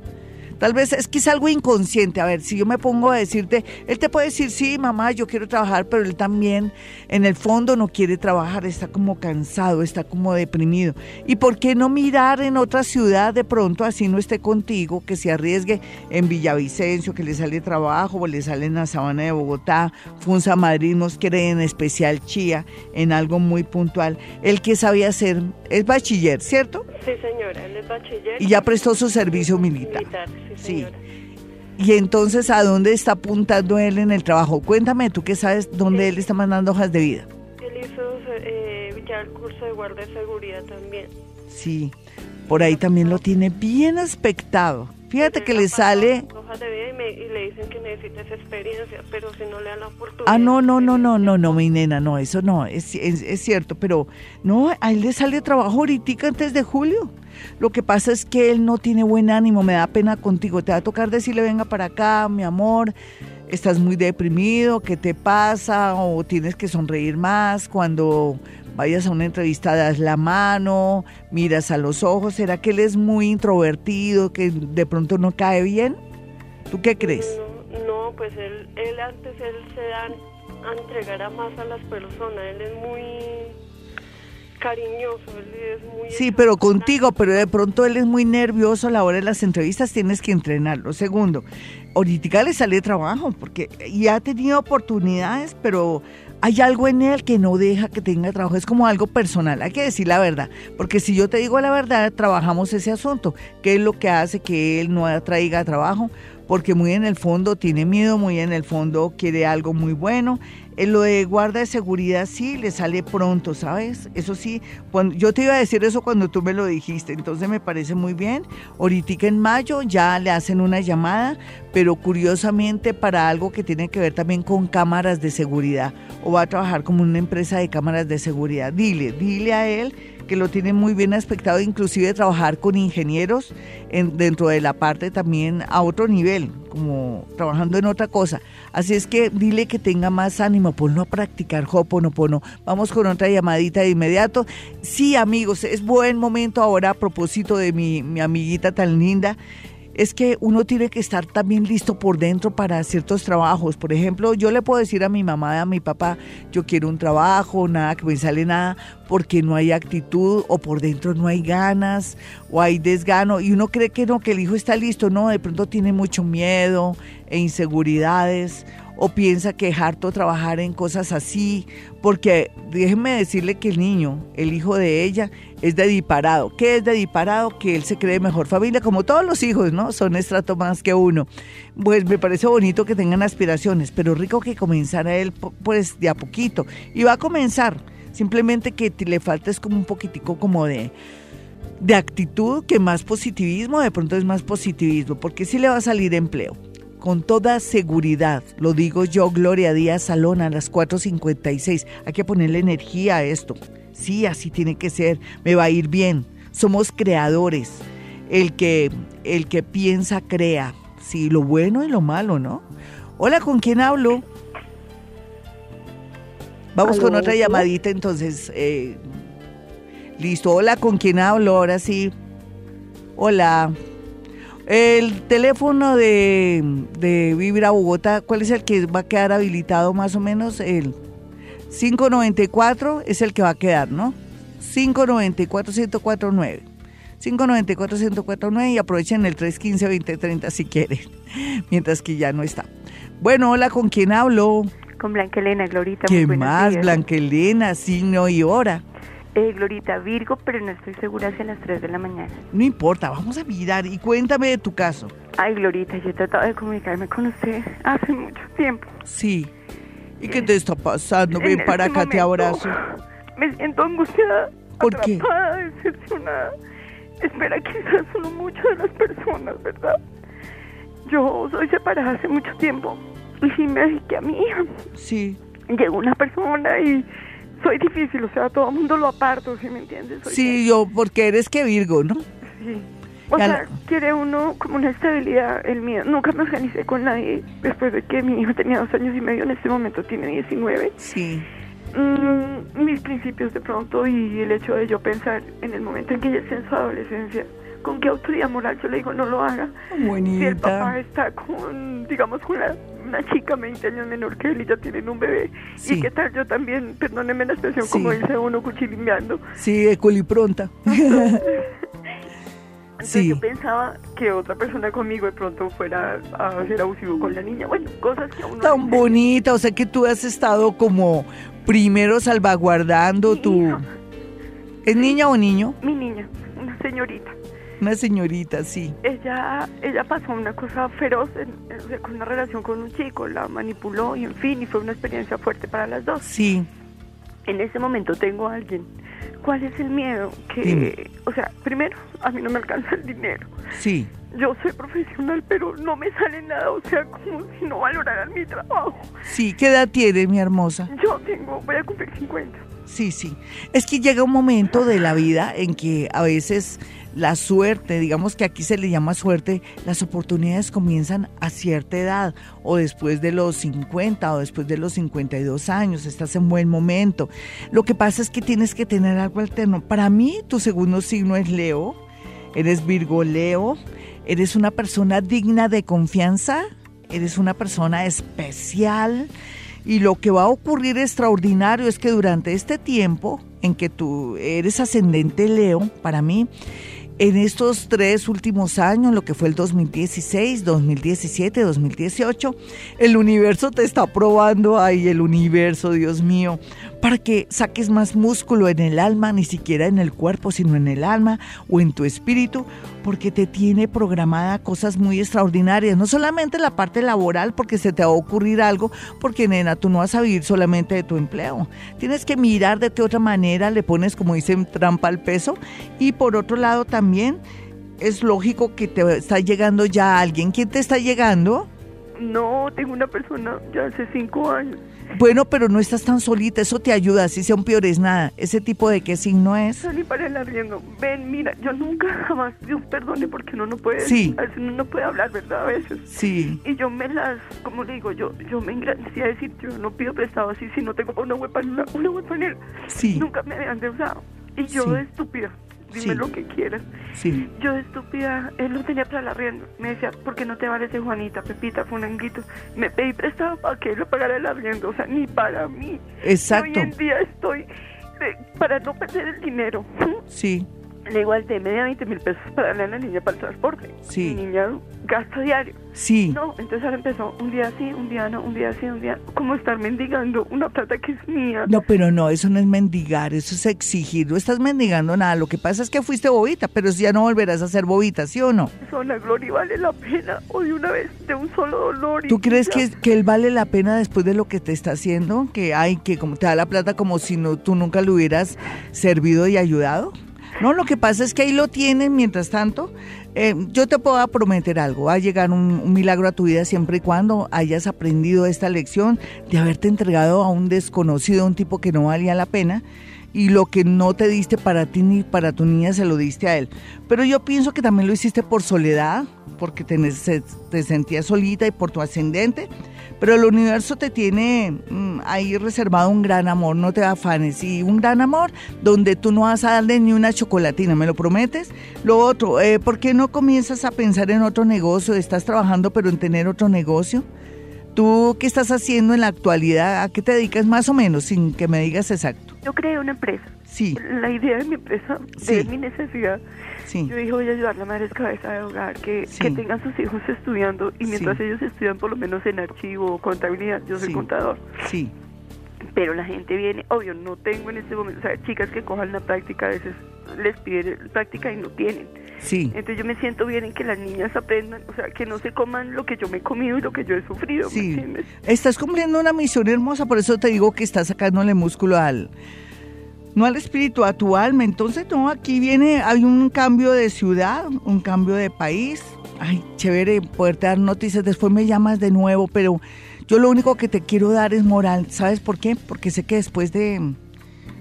Tal vez es que es algo inconsciente. A ver, si yo me pongo a decirte, él te puede decir, sí, mamá, yo quiero trabajar, pero él también en el fondo no quiere trabajar, está como cansado, está como deprimido. ¿Y por qué no mirar en otra ciudad de pronto, así no esté contigo, que se arriesgue en Villavicencio, que le sale trabajo, o le sale en la sabana de Bogotá, Funza Madrid nos quiere en especial Chía, en algo muy puntual? El que sabía hacer, es bachiller, ¿cierto? Sí, señora, él es bachiller. Y ya prestó su servicio militar. militar sí. Y entonces, ¿a dónde está apuntando él en el trabajo? Cuéntame, tú que sabes dónde él está mandando hojas de vida. Él hizo eh, ya el curso de guardia de seguridad también. Sí, por ahí también lo tiene bien aspectado. Fíjate que le sale... Hojas de vida y, le dicen que necesita esa experiencia, pero si no le dan la oportunidad... Ah, no, no, no, no, no, no, mi nena, no, eso no, es, es, es cierto, pero no, a él le sale trabajo ahorita antes de julio. Lo que pasa es que él no tiene buen ánimo, me da pena contigo. Te va a tocar decirle, venga para acá, mi amor, estás muy deprimido, ¿qué te pasa? O tienes que sonreír más cuando vayas a una entrevista, das la mano, miras a los ojos. ¿Será que él es muy introvertido, que de pronto no cae bien? ¿Tú qué crees? No, pues él, él antes él se da a entregar a más a las personas, él es muy cariñoso, él es muy... Sí, pero contigo, pero de pronto él es muy nervioso a la hora de las entrevistas, tienes que entrenarlo. Segundo, ahorita le sale trabajo, porque ya ha tenido oportunidades, pero hay algo en él que no deja que tenga trabajo, es como algo personal, hay que decir la verdad, porque si yo te digo la verdad, trabajamos ese asunto, ¿qué es lo que hace que él no traiga trabajo? Porque muy en el fondo tiene miedo, muy en el fondo quiere algo muy bueno en lo de guarda de seguridad sí le sale pronto, ¿sabes? Eso sí, cuando, yo te iba a decir eso cuando tú me lo dijiste, entonces me parece muy bien. Ahorita en mayo ya le hacen una llamada, pero curiosamente para algo que tiene que ver también con cámaras de seguridad o va a trabajar como una empresa de cámaras de seguridad. Dile, dile a él que lo tiene muy bien aspectado, inclusive trabajar con ingenieros en, dentro de la parte también a otro nivel, como trabajando en otra cosa. Así es que dile que tenga más ánimo, ponlo a practicar Hoponopono. Vamos con otra llamadita de inmediato. Sí, amigos, es buen momento ahora a propósito de mi, mi amiguita tan linda es que uno tiene que estar también listo por dentro para ciertos trabajos. Por ejemplo, yo le puedo decir a mi mamá, a mi papá, yo quiero un trabajo, nada que me sale nada, porque no hay actitud o por dentro no hay ganas o hay desgano y uno cree que no, que el hijo está listo, no, de pronto tiene mucho miedo e inseguridades o piensa que es harto trabajar en cosas así, porque déjenme decirle que el niño, el hijo de ella, es de disparado. ¿Qué es de disparado? Que él se cree mejor familia, como todos los hijos, ¿no? Son estrato más que uno. Pues me parece bonito que tengan aspiraciones, pero rico que comenzara él, pues de a poquito. Y va a comenzar, simplemente que le falta es como un poquitico como de de actitud que más positivismo, de pronto es más positivismo, porque sí le va a salir empleo con toda seguridad. Lo digo yo, Gloria Díaz Salón, a las 4.56. Hay que ponerle energía a esto. Sí, así tiene que ser. Me va a ir bien. Somos creadores. El que, el que piensa, crea. Sí, lo bueno y lo malo, ¿no? Hola, ¿con quién hablo? Vamos con otra llamadita entonces. Eh, listo, hola, ¿con quién hablo? Ahora sí. Hola. El teléfono de, de Vibra Bogotá, ¿cuál es el que va a quedar habilitado más o menos? El 594 es el que va a quedar, ¿no? 594-1049. 594-1049 y aprovechen el 315-2030 si quieren, mientras que ya no está. Bueno, hola, ¿con quién hablo? Con Blanquelena, Glorita. ¿Qué más, Blanquelena? Signo y hora. Eh, Glorita Virgo, pero no estoy segura si a las 3 de la mañana. No importa, vamos a mirar y cuéntame de tu caso. Ay, Glorita, yo he tratado de comunicarme con usted hace mucho tiempo. Sí. ¿Y qué te está pasando? Ven para este acá, te abrazo. Me siento angustiada, ¿Por qué? decepcionada. Espera, quizás solo mucho de las personas, ¿verdad? yo soy separada hace mucho tiempo y sí me dediqué a mi hija. Sí. Llegó una persona y soy difícil, o sea, todo el mundo lo aparto, ¿sí me entiendes? sí, yo, porque eres que Virgo, ¿no? Sí. O sea, quiere uno como una estabilidad, el mío. Nunca me organicé con nadie después de que mi hijo tenía dos años y medio, en este momento tiene 19. Sí. Mm, mis principios de pronto y el hecho de yo pensar en el momento en que ella esté en su adolescencia, con qué autoridad moral yo le digo no lo haga. Bonita. Si el papá está con, digamos, con una chica 20 años menor que él y ya tienen un bebé. Y qué tal yo también, perdónenme la expresión, como dice uno cuchilimbeando. Sí, de culipronta. Entonces yo pensaba que otra persona conmigo de pronto fuera a ser abusivo con la niña. Bueno, cosas que uno... Tan bonita, o sea que tú has estado como primero salvaguardando tu... ¿Es niña o niño? Mi niña, una señorita. Una señorita, sí. Ella, ella pasó una cosa feroz con una relación con un chico, la manipuló y en fin, y fue una experiencia fuerte para las dos. Sí. En ese momento tengo a alguien. ¿Cuál es el miedo? Que, o sea, primero, a mí no me alcanza el dinero. Sí. Yo soy profesional, pero no me sale nada, o sea, como si no valoraran mi trabajo. Sí, ¿qué edad tiene, mi hermosa? Yo tengo, voy a cumplir 50. Sí, sí. Es que llega un momento de la vida en que a veces la suerte, digamos que aquí se le llama suerte, las oportunidades comienzan a cierta edad o después de los 50 o después de los 52 años, estás en buen momento. Lo que pasa es que tienes que tener algo alterno. Para mí, tu segundo signo es Leo, eres Virgo Leo, eres una persona digna de confianza, eres una persona especial. Y lo que va a ocurrir extraordinario es que durante este tiempo en que tú eres ascendente Leo, para mí, en estos tres últimos años, lo que fue el 2016, 2017, 2018, el universo te está probando ahí, el universo, Dios mío, para que saques más músculo en el alma, ni siquiera en el cuerpo, sino en el alma o en tu espíritu, porque te tiene programada cosas muy extraordinarias, no solamente la parte laboral, porque se te va a ocurrir algo, porque nena, tú no vas a vivir solamente de tu empleo, tienes que mirar de qué otra manera le pones, como dicen, trampa al peso, y por otro lado también es lógico que te está llegando ya alguien. ¿Quién te está llegando? No, tengo una persona ya hace cinco años. Bueno, pero no estás tan solita, eso te ayuda, si sea un peor es nada. Ese tipo de qué signo es. Salí para el arriendo. Ven, mira, yo nunca jamás, Dios perdone, porque uno no puede, sí. uno no puede hablar, ¿verdad? A veces. Sí. Y yo me las, como le digo, yo, yo me engrandecía a decir, yo no pido prestado así si no tengo una web una, una web Sí. Nunca me habían endeudado. Y yo, de estúpida, dime lo que quieras. Sí. Yo de estúpida, él no tenía para la arriendo. Me decía, ¿por qué no te vale ese Juanita, Pepita, Funanguito? Me pedí prestado para que él lo pagara el arriendo, o sea, ni para mí. Exacto. hoy en día estoy eh, para no perder el dinero. Sí. Le digo al me da 20 mil pesos para darle a la niña para el transporte. Sí. Mi niña gasta diario. Sí. No, entonces ahora empezó un día sí, un día no, un día sí, un día. Como estar mendigando una plata que es mía. No, pero no, eso no es mendigar, eso es exigir. No estás mendigando nada. Lo que pasa es que fuiste bobita, pero ya no volverás a ser bobita, ¿sí o no? Eso, la gloria vale la pena. O de una vez, de un solo dolor. ¿Tú crees que, que él vale la pena después de lo que te está haciendo? Que hay, que como te da la plata como si no, tú nunca le hubieras servido y ayudado. No, lo que pasa es que ahí lo tienen mientras tanto. Eh, yo te puedo prometer algo, va a llegar un, un, milagro a tu vida siempre y cuando hayas aprendido esta lección de haberte entregado a un desconocido, un tipo que no valía la pena y lo que no te diste para ti ni para tu niña se lo diste a él. Pero yo pienso que también lo hiciste por soledad, porque te, te sentías solita y por tu ascendente. Pero el universo te tiene mmm, ahí reservado un gran amor, no te afanes. Y un gran amor donde tú no vas a darle ni una chocolatina, ¿me lo prometes? Lo otro, eh, ¿por qué no comienzas a pensar en otro negocio? ¿Estás trabajando pero en tener otro negocio? ¿Tú qué estás haciendo en la actualidad? ¿A qué te dedicas más o menos, sin que me digas exacto? Yo creé una empresa. Sí. La idea de mi empresa, Sí. de mi necesidad. Sí. Yo dije, voy a ayudar a las madres cabeza de hogar que, Sí. que tengan sus hijos estudiando y mientras Sí. ellos estudian por lo menos en archivo o contabilidad, yo soy contador. Sí. Pero la gente viene, obvio, no tengo en este momento, o sea, chicas que cojan la práctica, a veces les piden práctica y no tienen. Sí. Entonces yo me siento bien en que las niñas aprendan, o sea, que no se coman lo que yo me he comido y lo que yo he sufrido, ¿me Sí. entiendes? Estás cumpliendo una misión hermosa, por eso te digo que estás sacándole músculo al no al espíritu, a tu alma. Entonces, no, aquí viene, hay un cambio de ciudad, un cambio de país, ay, chévere poderte dar noticias, después me llamas de nuevo, pero yo lo único que te quiero dar es moral. ¿Sabes por qué? Porque sé que después de,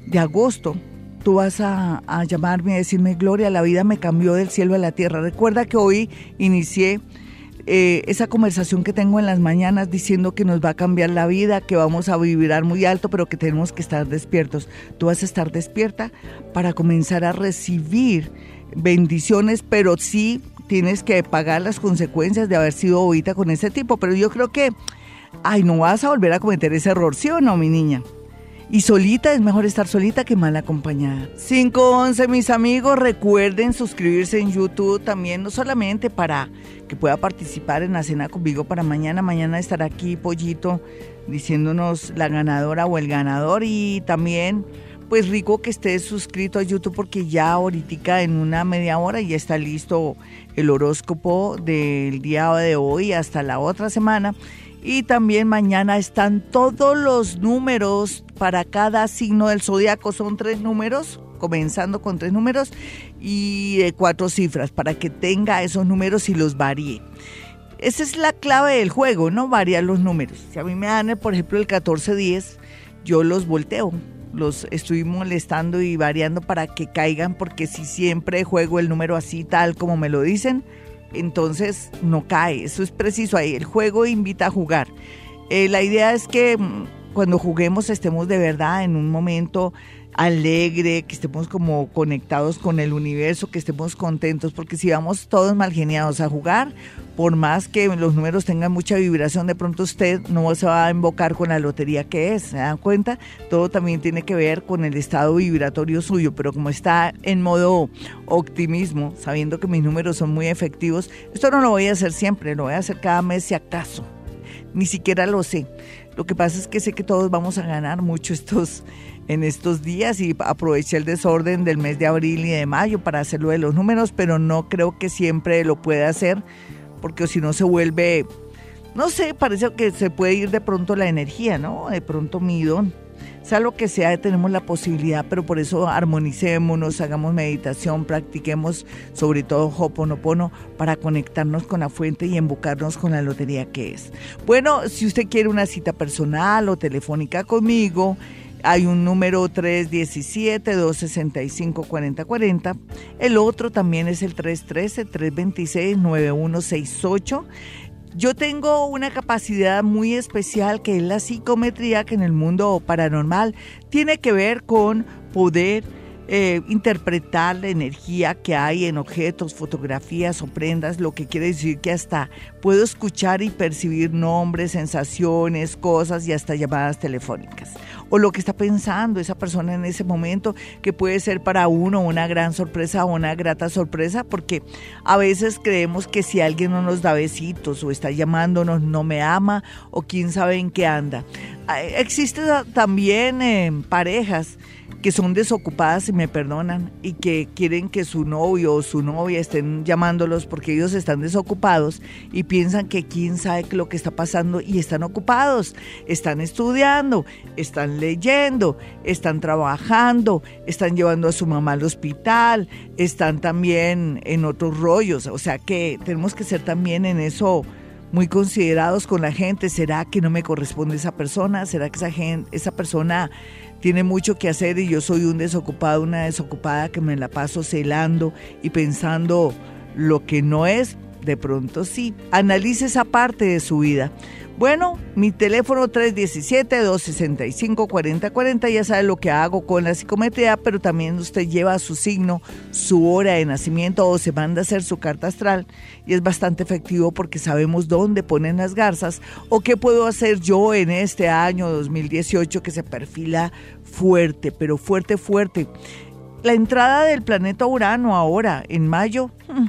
de agosto tú vas a, a, llamarme y decirme, Gloria, la vida me cambió del cielo a la tierra. Recuerda que hoy inicié eh, esa conversación que tengo en las mañanas diciendo que nos va a cambiar la vida, que vamos a vibrar muy alto, pero que tenemos que estar despiertos. Tú vas a estar despierta para comenzar a recibir bendiciones, pero sí tienes que pagar las consecuencias de haber sido bobita con ese tipo. Pero yo creo que, ay, no vas a volver a cometer ese error, ¿sí o no, mi niña? Y solita es mejor estar solita que mal acompañada. 511, mis amigos, recuerden suscribirse en YouTube también, no solamente para que pueda participar en la cena conmigo para mañana. Mañana estará aquí Pollito diciéndonos la ganadora o el ganador y también pues rico que estés suscrito a YouTube porque ya ahorita en una media hora ya está listo el horóscopo del día de hoy hasta la otra semana y también mañana están todos los números para cada signo del zodiaco. Son tres números, comenzando con tres números y cuatro cifras, para que tenga esos números y los varíe. Esa es la clave del juego, no variar los números. Si a mí me dan, por ejemplo, el 1410, yo los volteo. Los estoy molestando y variando para que caigan, porque si siempre juego el número así, tal como me lo dicen, entonces no cae. Eso es preciso ahí. El juego invita a jugar. Eh, la idea es que mm, cuando juguemos estemos de verdad en un momento alegre, que estemos como conectados con el universo, que estemos contentos, porque si vamos todos mal geniados a jugar, por más que los números tengan mucha vibración, de pronto usted no se va a invocar con la lotería que es, ¿se dan cuenta? Todo también tiene que ver con el estado vibratorio suyo, pero como está en modo optimismo, sabiendo que mis números son muy efectivos, esto no lo voy a hacer siempre, lo voy a hacer cada mes si acaso, ni siquiera lo sé. Lo que pasa es que sé que todos vamos a ganar mucho estos en estos días y aproveché el desorden del mes de abril y de mayo para hacerlo de los números, pero no creo que siempre lo pueda hacer porque si no se vuelve, no sé, parece que se puede ir de pronto la energía, ¿no? De pronto mi don. Sea lo que sea, tenemos la posibilidad, pero por eso armonicémonos, hagamos meditación, practiquemos sobre todo Hoponopono para conectarnos con la fuente y embocarnos con la lotería que es. Bueno, si usted quiere una cita personal o telefónica conmigo, hay un número 317-265-4040. El otro también es el 313-326-9168. Yo tengo una capacidad muy especial que es la psicometría, que en el mundo paranormal tiene que ver con poder eh, interpretar la energía que hay en objetos, fotografías o prendas, lo que quiere decir que hasta puedo escuchar y percibir nombres, sensaciones, cosas y hasta llamadas telefónicas. O lo que está pensando esa persona en ese momento, que puede ser para uno una gran sorpresa o una grata sorpresa, porque a veces creemos que si alguien no nos da besitos o está llamándonos no me ama o quién sabe en qué anda. Ah, existen también eh, parejas que son desocupadas y me perdonan y que quieren que su novio o su novia estén llamándolos porque ellos están desocupados y piensan que quién sabe lo que está pasando y están ocupados, están estudiando, están leyendo, están trabajando, están llevando a su mamá al hospital, están también en otros rollos, o sea que tenemos que ser también en eso muy considerados con la gente. ¿Será que no me corresponde esa persona? ¿Será que esa, gente, esa persona tiene mucho que hacer y yo soy un desocupado, una desocupada que me la paso celando y pensando lo que no es, de pronto sí. Analice esa parte de su vida. Bueno, mi teléfono 317-265-4040, ya sabe lo que hago con la psicometría, pero también usted lleva su signo, su hora de nacimiento o se manda a hacer su carta astral y es bastante efectivo porque sabemos dónde ponen las garzas o qué puedo hacer yo en este año 2018 que se perfila fuerte, pero fuerte, fuerte. La entrada del planeta Urano ahora, en mayo, hmm,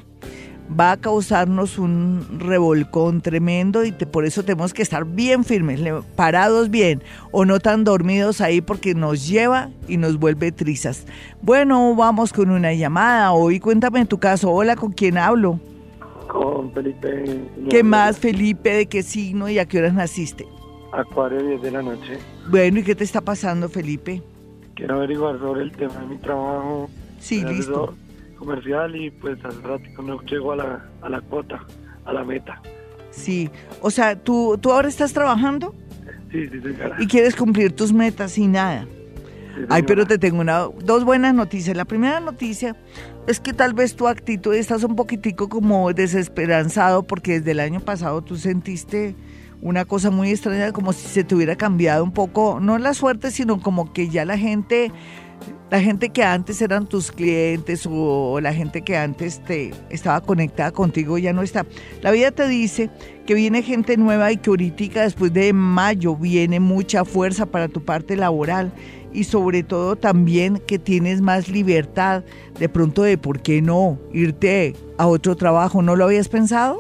va a causarnos un revolcón tremendo y por eso tenemos que estar bien firmes, parados bien o no tan dormidos ahí porque nos lleva y nos vuelve trizas. Bueno, vamos con una llamada. Hoy cuéntame en tu caso. Hola, ¿con quién hablo? Con Felipe. ¿Qué más, Felipe? ¿De qué signo y a qué horas naciste? Acuario 10 de la noche. Bueno, ¿y qué te está pasando, Felipe? Quiero averiguar sobre el tema de mi trabajo. Sí, listo comercial y pues al rato no llego a la, a la cuota, a la meta. Sí, o sea, ¿tú, ¿tú ahora estás trabajando? Sí, sí, señora. Y quieres cumplir tus metas y nada. Ay, pero te tengo una, dos buenas noticias. La primera noticia es que tal vez tu actitud estás un poquitico como desesperanzado porque desde el año pasado tú sentiste una cosa muy extraña, como si se te hubiera cambiado un poco, no la suerte, sino como que ya la gente la gente que antes eran tus clientes o la gente que antes te estaba conectada contigo ya no está. La vida te dice que viene gente nueva y que ahorita después de mayo viene mucha fuerza para tu parte laboral y sobre todo también que tienes más libertad de pronto de por qué no irte a otro trabajo. ¿No lo habías pensado?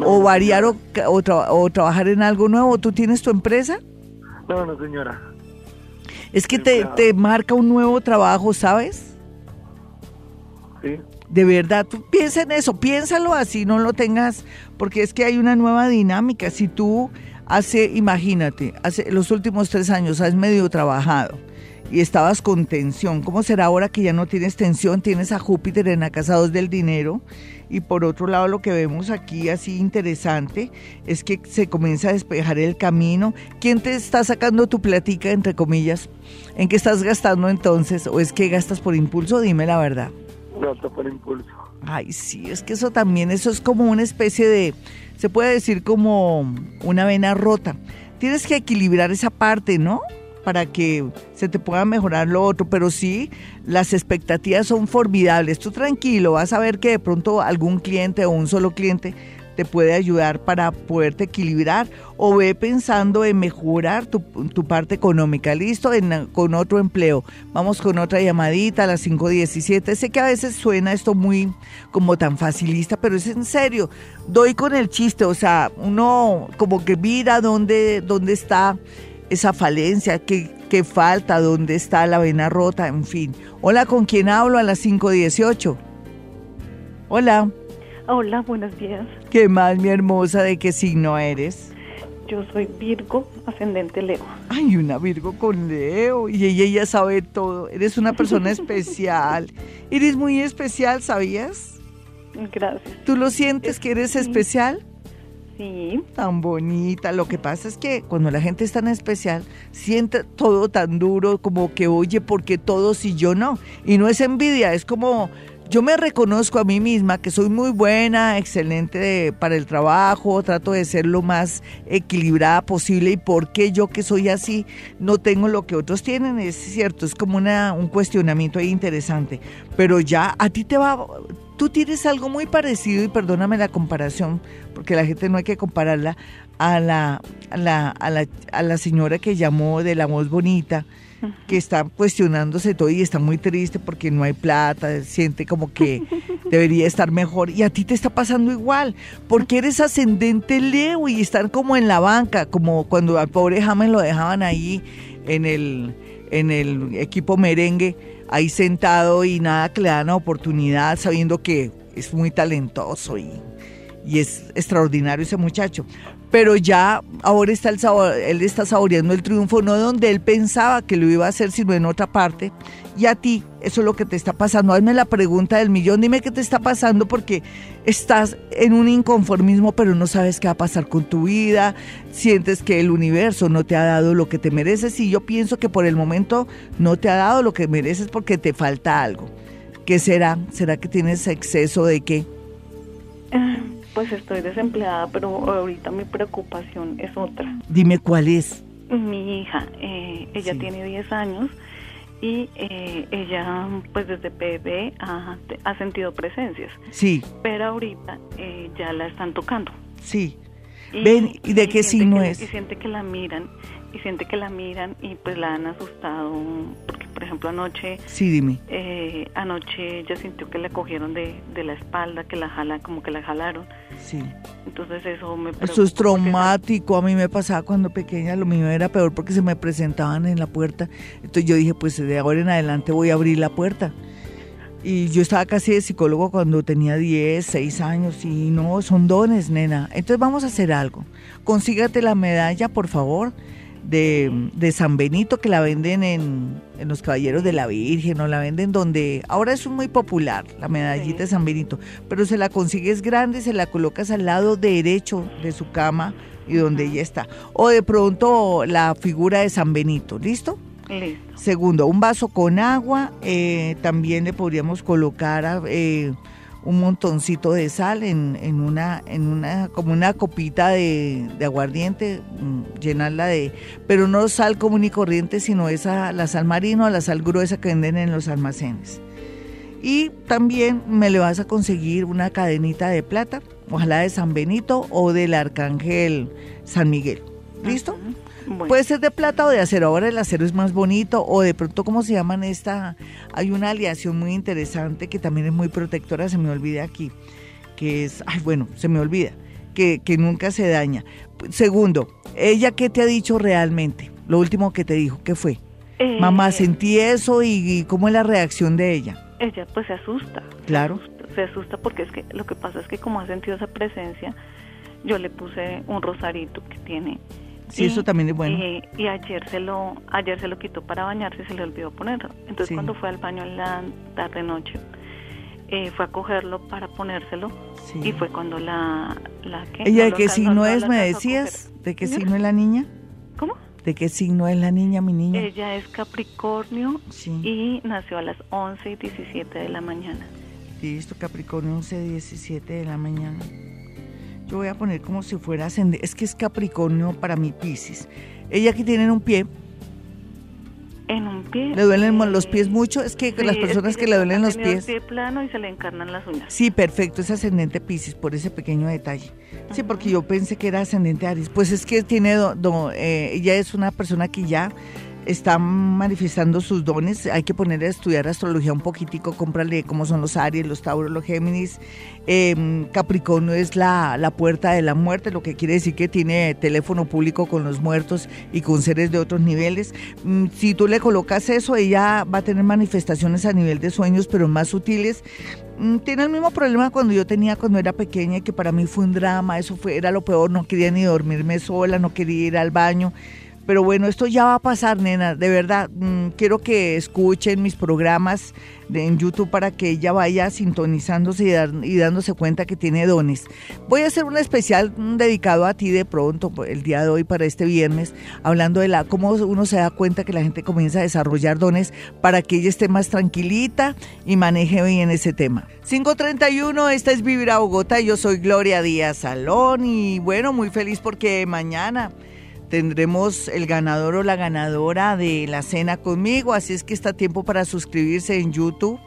¿O variar o, o trabajar en algo nuevo? ¿Tú tienes tu empresa? No, no, señora. Es que te, te marca un nuevo trabajo, ¿sabes? Sí. De verdad, tú piensa en eso, piénsalo así, no lo tengas, porque es que hay una nueva dinámica. Si tú hace, imagínate, hace los últimos tres años has medio trabajado y estabas con tensión, ¿cómo será ahora que ya no tienes tensión? Tienes a Júpiter en la casa 2 del dinero y por otro lado lo que vemos aquí así interesante es que se comienza a despejar el camino. ¿Quién te está sacando tu platica, entre comillas? ¿En qué estás gastando entonces? ¿O es que gastas por impulso? Dime la verdad. Gasto por impulso. Ay, sí, es que eso también, eso es como una especie de, se puede decir como una vena rota. Tienes que equilibrar esa parte, ¿no? Para que se te pueda mejorar lo otro, pero sí, las expectativas son formidables. Tú tranquilo, vas a ver que de pronto algún cliente o un solo cliente te puede ayudar para poderte equilibrar o ve pensando en mejorar tu, parte económica. Listo, con otro empleo. Vamos con otra llamadita a las 5.17. Sé que a veces suena esto muy como tan facilista, pero es en serio. Doy con el chiste, o sea, uno como que mira dónde, dónde está esa falencia, qué, qué falta, dónde está la vena rota, en fin. Hola, ¿con quién hablo a las 5.18? Hola. Hola, buenos días. ¿Qué más, mi hermosa? ¿De qué signo eres? Yo soy Virgo, ascendente Leo. Ay, una Virgo con Leo. Y ella ya sabe todo. Eres una persona especial. Eres muy especial, ¿sabías? Gracias. ¿Tú lo sientes que eres especial? Sí. Tan bonita. Lo que pasa es que cuando la gente es tan especial, siente todo tan duro como que, oye, porque todos y yo no. Y no es envidia, es como yo me reconozco a mí misma que soy muy buena, excelente para el trabajo, trato de ser lo más equilibrada posible y por qué yo que soy así no tengo lo que otros tienen, es cierto, es como una, un cuestionamiento ahí interesante, pero ya a ti te va, tú tienes algo muy parecido y perdóname la comparación, porque la gente no hay que compararla a la, a la, a la, a la señora que llamó de la voz bonita que está cuestionándose todo y está muy triste porque no hay plata, siente como que debería estar mejor. Y a ti te está pasando igual, porque eres ascendente Leo y estar como en la banca, como cuando al pobre James lo dejaban ahí en el, en el equipo merengue, ahí sentado y nada que le dan la oportunidad sabiendo que es muy talentoso y, y es extraordinario ese muchacho pero ya ahora está el sabor, él está saboreando el triunfo, no donde él pensaba que lo iba a hacer, sino en otra parte. Y a ti, eso es lo que te está pasando. Hazme la pregunta del millón, dime qué te está pasando porque estás en un inconformismo, pero no sabes qué va a pasar con tu vida, sientes que el universo no te ha dado lo que te mereces y yo pienso que por el momento no te ha dado lo que mereces porque te falta algo. ¿Qué será? ¿Será que tienes exceso de qué? Pues estoy desempleada, pero ahorita mi preocupación es otra. Dime cuál es. Mi hija, eh, ella tiene 10 años y eh, ella pues desde bebé ha, ha, sentido presencias. Sí. Pero ahorita eh, ya la están tocando. Sí. Ven, ¿y de qué signo es? Y siente que la miran y siente que la miran y pues la han asustado porque por ejemplo anoche sí dime. eh, anoche ella sintió que la cogieron de, de la espalda que la jalan como que la jalaron. Sí. Entonces eso me eso es traumático. A mí me pasaba cuando pequeña lo mío era peor porque se me presentaban en la puerta. Entonces yo dije pues de ahora en adelante voy a abrir la puerta. Y yo estaba casi de psicólogo cuando tenía 10, 6 años y no, son dones, nena. Entonces vamos a hacer algo. Consígate la medalla, por favor, de, de San Benito que la venden en, en, los Caballeros de la Virgen o la venden donde ahora es muy popular la medallita de San Benito, pero se la consigues grande, se la colocas al lado derecho de su cama y donde ella está. O de pronto la figura de San Benito, ¿listo? Listo. Segundo, un vaso con agua, eh, también le podríamos colocar... Eh, un montoncito de sal en, en, una, en una, como una copita de, aguardiente, mm, llenarla de, pero no sal común y corriente, sino esa, la sal marino, la sal gruesa que venden en los almacenes. Y también me le vas a conseguir una cadenita de plata, ojalá de San Benito o del Arcángel San Miguel. ¿Listo? Puede ser de plata o de acero. Ahora el acero es más bonito. O de pronto, ¿cómo se llaman esta? Hay una aleación muy interesante que también es muy protectora. Se me olvida aquí. Que es, ay, bueno, se me olvida. Que, que nunca se daña. Segundo, ¿ella qué te ha dicho realmente? Lo último que te dijo, ¿qué fue? Eh, Mamá, sentí eso y, ¿cómo es la reacción de ella? Ella pues se asusta. Claro. Se asusta, porque es que lo que pasa es que como ha sentido esa presencia, yo le puse un rosarito que tiene Sí, eso también es bueno. Y, ayer se lo ayer se lo quitó para bañarse y se le olvidó ponerlo. Entonces cuando fue al baño en la tarde noche eh, fue a cogerlo para ponérselo. Y fue cuando la la que ella de qué signo es me decías de qué signo es la niña cómo de qué signo es la niña mi niña ella es Capricornio y nació a las 11 y 17 de la mañana. Listo Capricornio 11 y 17 de la mañana voy a poner como si fuera ascendente. Es que es Capricornio para mi Pisces. Ella aquí tiene un pie. En un pie. ¿Le duelen los pies mucho? Es que las personas que, le duelen los pies. Pie plano y se le encarnan las uñas. Sí, perfecto. Es ascendente Pisces por ese pequeño detalle. Sí, porque yo pensé que era ascendente Aries. Pues es que tiene. Eh, ella es una persona que ya está manifestando sus dones. Hay que poner a estudiar astrología un poquitico, cómprale cómo son los Aries, los Tauros, los Géminis. Em, Capricornio es la, la, puerta de la muerte, lo que quiere decir que tiene teléfono público con los muertos y con seres de otros niveles. Mm, si tú le colocas eso, ella va a tener manifestaciones a nivel de sueños, pero más sutiles. Mm, tiene el mismo problema cuando yo tenía cuando era pequeña, que para mí fue un drama, eso fue, era lo peor, no quería ni dormirme sola, no quería ir al baño. Pero bueno, esto ya va a pasar, nena. De verdad, mm, quiero que escuchen mis programas en YouTube para que ella vaya sintonizándose y, dándose cuenta que tiene dones. Voy a hacer un especial mm, dedicado a ti de pronto, pues, el día de hoy para este viernes, hablando de la cómo uno se da cuenta que la gente comienza a desarrollar dones para que ella esté más tranquilita y maneje bien ese tema. 531, esta es Vivir a Bogotá. Yo soy Gloria Díaz Salón y bueno, muy feliz porque mañana tendremos el ganador o la ganadora de la cena conmigo, así es que está tiempo para suscribirse en YouTube.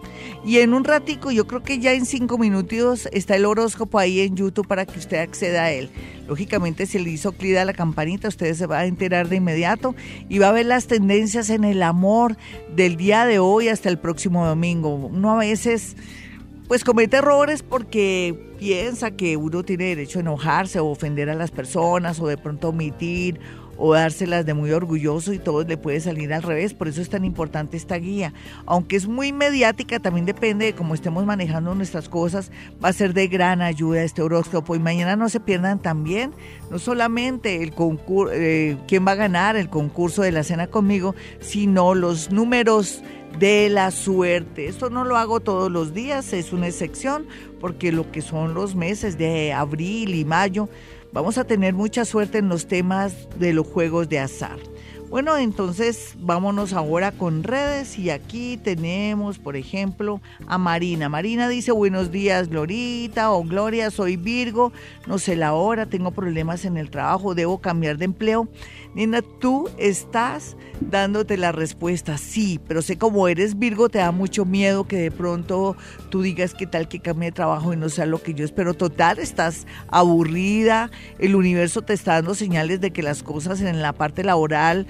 Y en un ratico, yo creo que ya en cinco minutos está el horóscopo ahí en YouTube para que usted acceda a él. Lógicamente, si le hizo clic a la campanita, usted se va a enterar de inmediato y va a ver las tendencias en el amor del día de hoy hasta el próximo domingo. Uno a veces pues comete errores porque piensa que uno tiene derecho a enojarse o ofender a las personas o de pronto omitir o dárselas de muy orgulloso y todo le puede salir al revés. Por eso es tan importante esta guía. Aunque es muy mediática, también depende de cómo estemos manejando nuestras cosas. Va a ser de gran ayuda este horóscopo. Y mañana no se pierdan también, no solamente el concurso, eh, quién va a ganar el concurso de la cena conmigo, sino los números de la suerte. Esto no lo hago todos los días, es una excepción, porque lo que son los meses de abril y mayo, vamos a tener mucha suerte en los temas de los juegos de azar. Bueno, entonces vámonos ahora con redes y aquí tenemos, por ejemplo, a Marina. Marina dice, buenos días, Glorita o Gloria, soy Virgo, no sé la hora, tengo problemas en el trabajo, debo cambiar de empleo. Nina, tú estás dándote la respuesta, sí, pero sé cómo eres Virgo, te da mucho miedo que de pronto tú digas que tal que cambie de trabajo y no sea lo que yo espero. Total, estás aburrida, el universo te está dando señales de que las cosas en la parte laboral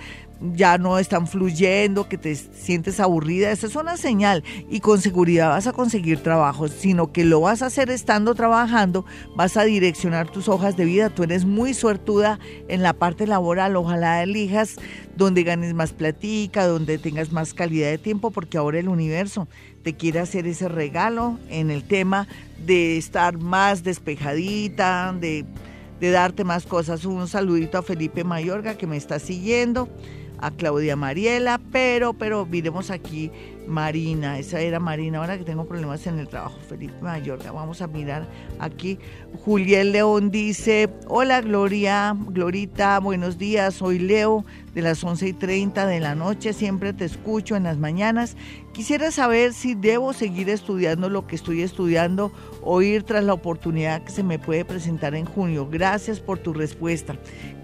ya no están fluyendo, que te sientes aburrida, esa es una señal. Y con seguridad vas a conseguir trabajo, sino que lo vas a hacer estando trabajando, vas a direccionar tus hojas de vida, tú eres muy suertuda en la parte laboral, ojalá elijas donde ganes más platica, donde tengas más calidad de tiempo, porque ahora el universo te quiere hacer ese regalo en el tema de estar más despejadita, de de darte más cosas. Un saludito a Felipe Mayorga que me está siguiendo, a Claudia Mariela, pero, pero miremos aquí Marina, esa era Marina, ahora que tengo problemas en el trabajo, Felipe Mayorga, vamos a mirar aquí. Juliel León dice, hola Gloria, Glorita, buenos días, soy Leo de las 11 y 30 de la noche, siempre te escucho en las mañanas. Quisiera saber si debo seguir estudiando lo que estoy estudiando o ir tras la oportunidad que se me puede presentar en junio. Gracias por tu respuesta.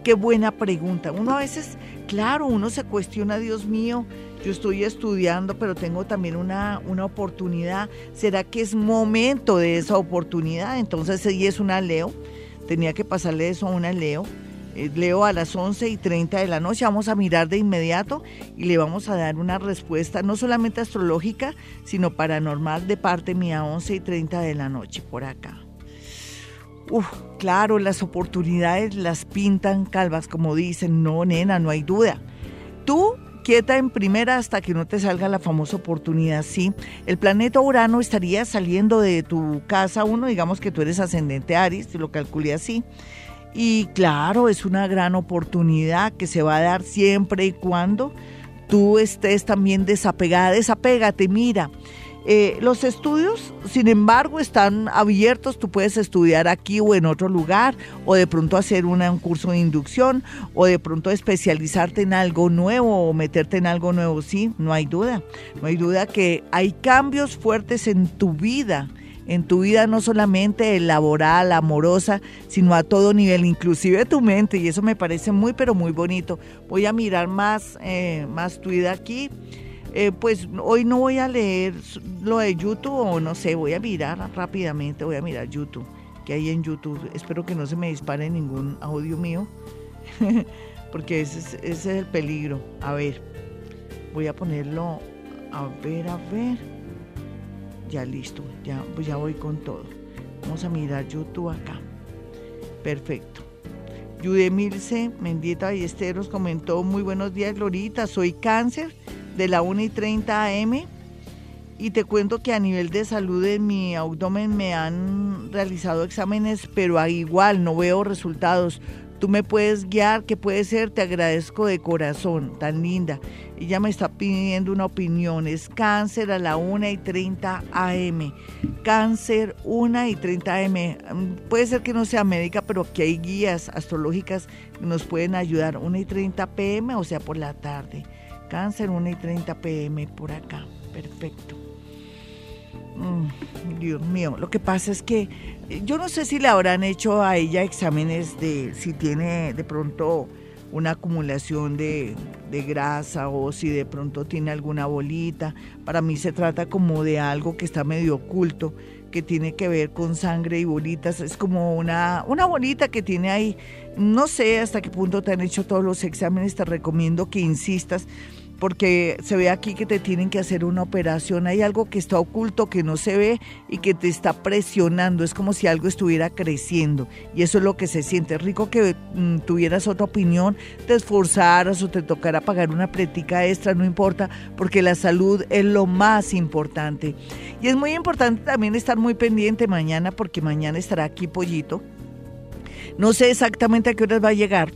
Qué buena pregunta. Uno a veces, claro, uno se cuestiona, Dios mío, yo estoy estudiando, pero tengo también una, una oportunidad. ¿Será que es momento de esa oportunidad? Entonces, ella es una Leo. Tenía que pasarle eso a una Leo. Eh, Leo a las 11 y 30 de la noche. Vamos a mirar de inmediato y le vamos a dar una respuesta, no solamente astrológica, sino paranormal de parte mía, 11 y 30 de la noche, por acá. Uf, claro, las oportunidades las pintan calvas, como dicen. No, nena, no hay duda. Tú quieta en primera hasta que no te salga la famosa oportunidad. Sí, el planeta Urano estaría saliendo de tu casa uno, digamos que tú eres ascendente Aries, lo calculé así. Y claro, es una gran oportunidad que se va a dar siempre y cuando tú estés también desapegada. Desapégate, mira. Eh, los estudios, sin embargo, están abiertos. Tú puedes estudiar aquí o en otro lugar, o de pronto hacer un curso de inducción, o de pronto especializarte en algo nuevo o meterte en algo nuevo. Sí, no hay duda. No hay duda que hay cambios fuertes en tu vida. En tu vida no solamente laboral, amorosa, sino a todo nivel, inclusive tu mente, y eso me parece muy, pero muy bonito. Voy a mirar más, eh, más tu vida aquí. Eh, pues hoy no voy a leer lo de YouTube o no sé, voy a mirar rápidamente, voy a mirar YouTube, que hay en YouTube. Espero que no se me dispare ningún audio mío, porque ese es, el peligro. A ver, voy a ponerlo, a ver, a ver. Ya listo, ya, pues ya voy con todo. Vamos a mirar YouTube acá. Perfecto. Yudemilce Mendieta Ballesteros comentó, muy buenos días, Glorita, soy cáncer de la 1 y 30 AM. Y te cuento que a nivel de salud en mi abdomen me han realizado exámenes, pero igual no veo resultados. Tú me puedes guiar, ¿qué puede ser? Te agradezco de corazón, tan linda. Ella me está pidiendo una opinión. Es cáncer a la 1 y 30 AM. Cáncer 1 y 30 AM. Puede ser que no sea médica, pero que hay guías astrológicas que nos pueden ayudar. 1 y 30 PM, o sea, por la tarde. Cáncer 1 y 30 pm por acá. Perfecto. Mm, Dios mío, lo que pasa es que eh, yo no sé si le habrán hecho a ella exámenes de si tiene de pronto una acumulación de, de, grasa o si de pronto tiene alguna bolita. Para mí se trata como de algo que está medio oculto, que tiene que ver con sangre y bolitas. Es como una, una bolita que tiene ahí. No sé hasta qué punto te han hecho todos los exámenes, te recomiendo que insistas porque se ve aquí que te tienen que hacer una operación, hay algo que está oculto, que no se ve y que te está presionando, es como si algo estuviera creciendo y eso es lo que se siente. Rico que mm, tuvieras otra opinión, te esforzaras o te tocara pagar una pretica extra, no importa, porque la salud es lo más importante. Y es muy importante también estar muy pendiente mañana, porque mañana estará aquí Pollito. No sé exactamente a qué horas va a llegar,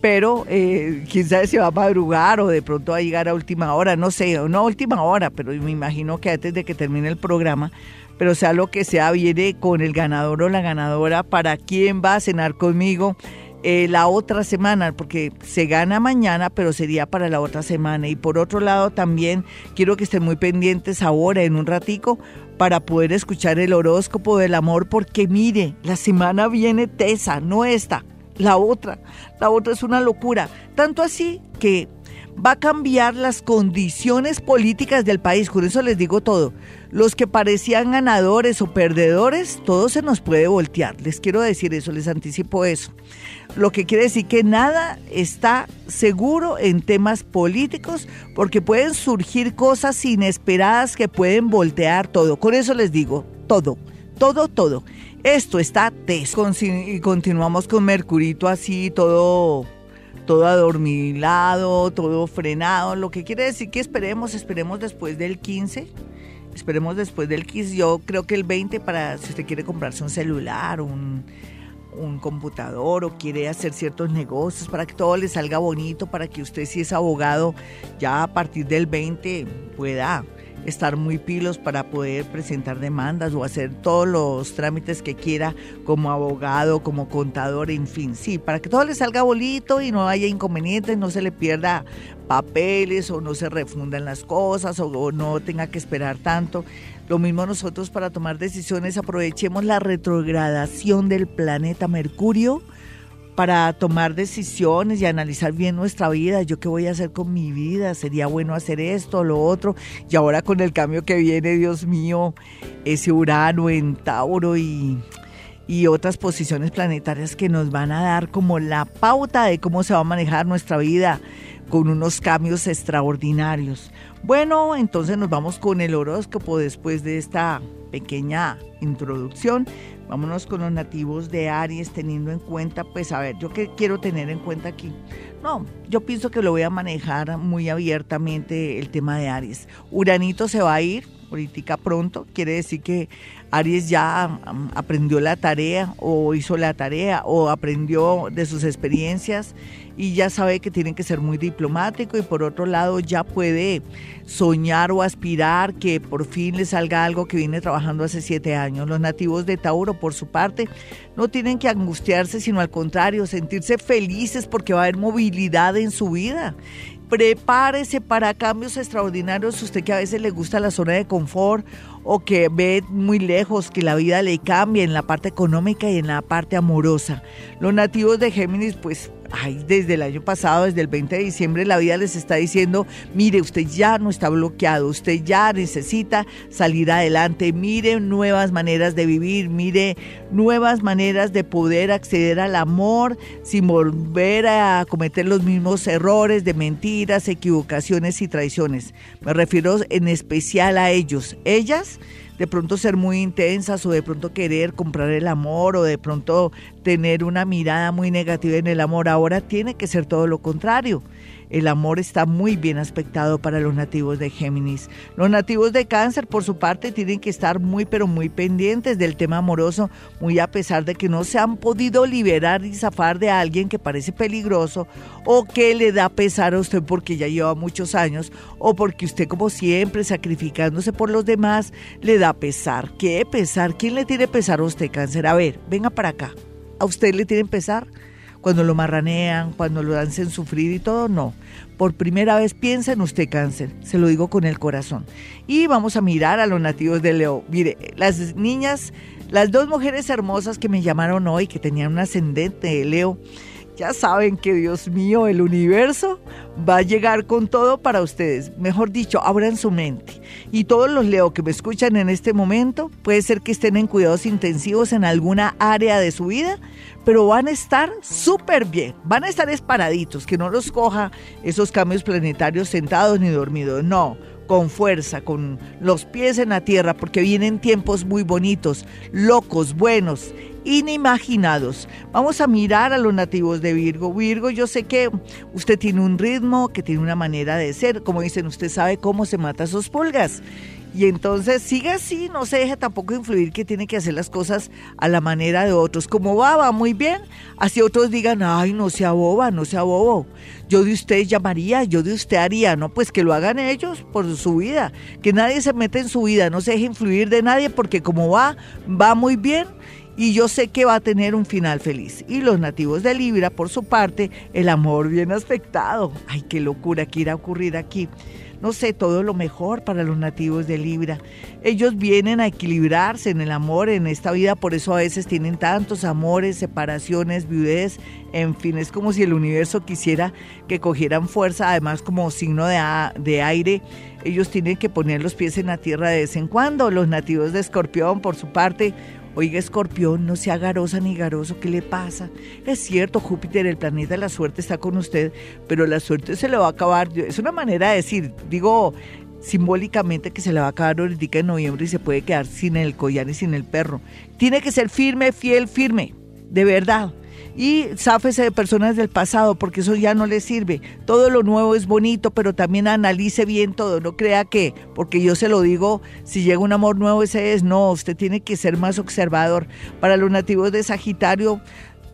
pero eh, quién sabe si va a madrugar o de pronto va a llegar a última hora, no sé, no a última hora, pero me imagino que antes de que termine el programa, pero sea lo que sea, viene con el ganador o la ganadora para quién va a cenar conmigo eh, la otra semana, porque se gana mañana, pero sería para la otra semana. Y por otro lado, también quiero que estén muy pendientes ahora, en un ratico, para poder escuchar el horóscopo del amor, porque mire, la semana viene tesa, no esta la otra. La otra es una locura. Tanto así que va a cambiar las condiciones políticas del país. Con eso les digo todo. Los que parecían ganadores o perdedores, todo se nos puede voltear. Les quiero decir eso, les anticipo eso. Lo que quiere decir que nada está seguro en temas políticos porque pueden surgir cosas inesperadas que pueden voltear todo. Con eso les digo todo, todo, todo. Esto está tes. Y continuamos con Mercurito así, todo, todo adormilado, todo frenado. Lo que quiere decir que esperemos, esperemos después del 15. Esperemos después del 15. Yo creo que el 20 para si usted quiere comprarse un celular, un un computador o quiere hacer ciertos negocios para que todo le salga bonito, para que usted si es abogado ya a partir del 20 pueda estar muy pilos para poder presentar demandas o hacer todos los trámites que quiera como abogado, como contador, en fin, sí, para que todo le salga bonito y no haya inconvenientes, no se le pierda papeles o no se refundan las cosas o, no tenga que esperar tanto. Lo mismo nosotros para tomar decisiones aprovechemos la retrogradación del planeta Mercurio para tomar decisiones y analizar bien nuestra vida. Yo qué voy a hacer con mi vida, sería bueno hacer esto, lo otro. Y ahora con el cambio que viene, Dios mío, ese Urano en Tauro y, y otras posiciones planetarias que nos van a dar como la pauta de cómo se va a manejar nuestra vida con unos cambios extraordinarios. Bueno, entonces nos vamos con el horóscopo después de esta pequeña introducción. Vámonos con los nativos de Aries, teniendo en cuenta, pues a ver, yo qué quiero tener en cuenta aquí. No, yo pienso que lo voy a manejar muy abiertamente el tema de Aries. Uranito se va a ir, ahorita pronto, quiere decir que Aries ya um, aprendió la tarea o hizo la tarea o aprendió de sus experiencias y ya sabe que tiene que ser muy diplomático y por otro lado ya puede soñar o aspirar que por fin le salga algo que viene trabajando hace siete años. Los nativos de Tauro, por su parte, no tienen que angustiarse, sino al contrario, sentirse felices porque va a haber movilidad en su vida prepárese para cambios extraordinarios. Usted que a veces le gusta la zona de confort o que ve muy lejos que la vida le cambie en la parte económica y en la parte amorosa. Los nativos de Géminis, pues ay, desde el año pasado, desde el 20 de diciembre, la vida les está diciendo, mire, usted ya no está bloqueado, usted ya necesita salir adelante, mire nuevas maneras de vivir, mire nuevas maneras de poder acceder al amor sin volver a cometer los mismos errores de mentiras, equivocaciones y traiciones. Me refiero en especial a ellos. Ellas de pronto ser muy intensas o de pronto querer comprar el amor o de pronto tener una mirada muy negativa en el amor. Ahora tiene que ser todo lo contrario. El amor está muy bien aspectado para los nativos de Géminis. Los nativos de Cáncer, por su parte, tienen que estar muy, pero muy pendientes del tema amoroso, muy a pesar de que no se han podido liberar y zafar de alguien que parece peligroso o que le da pesar a usted porque ya lleva muchos años o porque usted, como siempre, sacrificándose por los demás, le da pesar. ¿Qué pesar? ¿Quién le tiene pesar a usted, Cáncer? A ver, venga para acá. ¿A usted le tienen pesar? Cuando lo marranean, cuando lo hacen sufrir y todo, no. Por primera vez piensa en usted cáncer, se lo digo con el corazón. Y vamos a mirar a los nativos de Leo. Mire, las niñas, las dos mujeres hermosas que me llamaron hoy, que tenían un ascendente de Leo, ya saben que Dios mío, el universo va a llegar con todo para ustedes. Mejor dicho, abran su mente. Y todos los Leo que me escuchan en este momento, puede ser que estén en cuidados intensivos en alguna área de su vida, pero van a estar súper bien, van a estar esparaditos, que no los coja esos cambios planetarios sentados ni dormidos, no, con fuerza, con los pies en la tierra, porque vienen tiempos muy bonitos, locos, buenos, inimaginados. Vamos a mirar a los nativos de Virgo. Virgo, yo sé que usted tiene un ritmo, que tiene una manera de ser, como dicen, usted sabe cómo se mata sus pulgas. Y entonces siga así, no se deje tampoco influir que tiene que hacer las cosas a la manera de otros. Como va, va muy bien. Así otros digan, ay, no sea boba, no sea bobo. Yo de usted llamaría, yo de usted haría. No, pues que lo hagan ellos por su vida. Que nadie se meta en su vida, no se deje influir de nadie porque como va, va muy bien y yo sé que va a tener un final feliz. Y los nativos de Libra, por su parte, el amor bien aspectado. Ay, qué locura que irá a ocurrir aquí no sé, todo lo mejor para los nativos de Libra. Ellos vienen a equilibrarse en el amor en esta vida, por eso a veces tienen tantos amores, separaciones, viudez, en fin, es como si el universo quisiera que cogieran fuerza, además como signo de, de aire, ellos tienen que poner los pies en la tierra de vez en cuando. Los nativos de Escorpión, por su parte, Oiga, escorpión, no sea garosa ni garoso, ¿qué le pasa? Es cierto, Júpiter, el planeta de la suerte, está con usted, pero la suerte se le va a acabar. Es una manera de decir, digo simbólicamente que se le va a acabar ahorita en noviembre y se puede quedar sin el collar y sin el perro. Tiene que ser firme, fiel, firme, de verdad. Y záfese de personas del pasado porque eso ya no le sirve. Todo lo nuevo es bonito, pero también analice bien todo. No crea que, porque yo se lo digo, si llega un amor nuevo ese es. No, usted tiene que ser más observador. Para los nativos de Sagitario,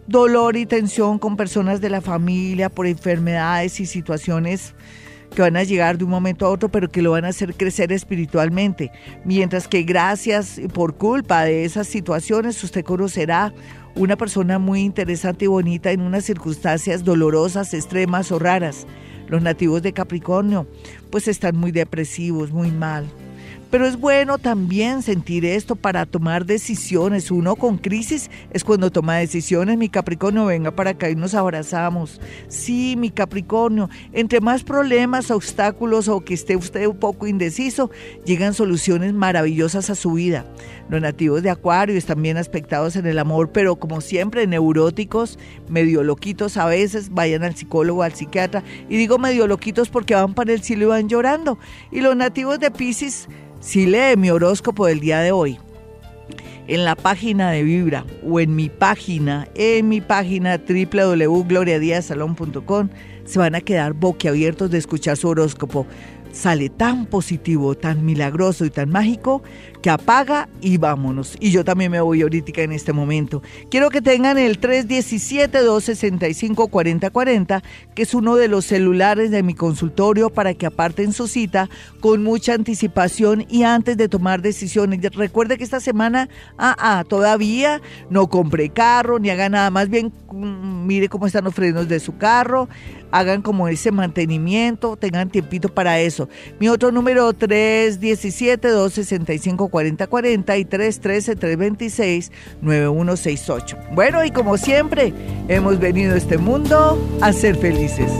dolor y tensión con personas de la familia por enfermedades y situaciones que van a llegar de un momento a otro, pero que lo van a hacer crecer espiritualmente. Mientras que gracias por culpa de esas situaciones, usted conocerá una persona muy interesante y bonita en unas circunstancias dolorosas, extremas o raras. Los nativos de Capricornio pues están muy depresivos, muy mal. Pero es bueno también sentir esto para tomar decisiones. Uno con crisis es cuando toma decisiones. Mi Capricornio, venga para acá y nos abrazamos. Sí, mi Capricornio, entre más problemas, obstáculos o que esté usted un poco indeciso, llegan soluciones maravillosas a su vida. Los nativos de Acuario están bien aspectados en el amor, pero como siempre, neuróticos, medio loquitos a veces, vayan al psicólogo, al psiquiatra. Y digo medio loquitos porque van para el cielo y van llorando. Y los nativos de Pisces si lee mi horóscopo del día de hoy en la página de Vibra o en mi página, en mi página www.gloriadiasalón.com, se van a quedar boquiabiertos de escuchar su horóscopo. Sale tan positivo, tan milagroso y tan mágico que apaga y vámonos. Y yo también me voy ahorita en este momento. Quiero que tengan el 317-265-4040, que es uno de los celulares de mi consultorio para que aparten su cita con mucha anticipación y antes de tomar decisiones. Recuerde que esta semana, ah, ah, todavía no compre carro ni haga nada, más bien mm, mire cómo están los frenos de su carro, hagan como ese mantenimiento, tengan tiempito para eso. Mi otro número 317-265-4040 y 313-326-9168. Bueno, y como siempre, hemos venido a este mundo a ser felices.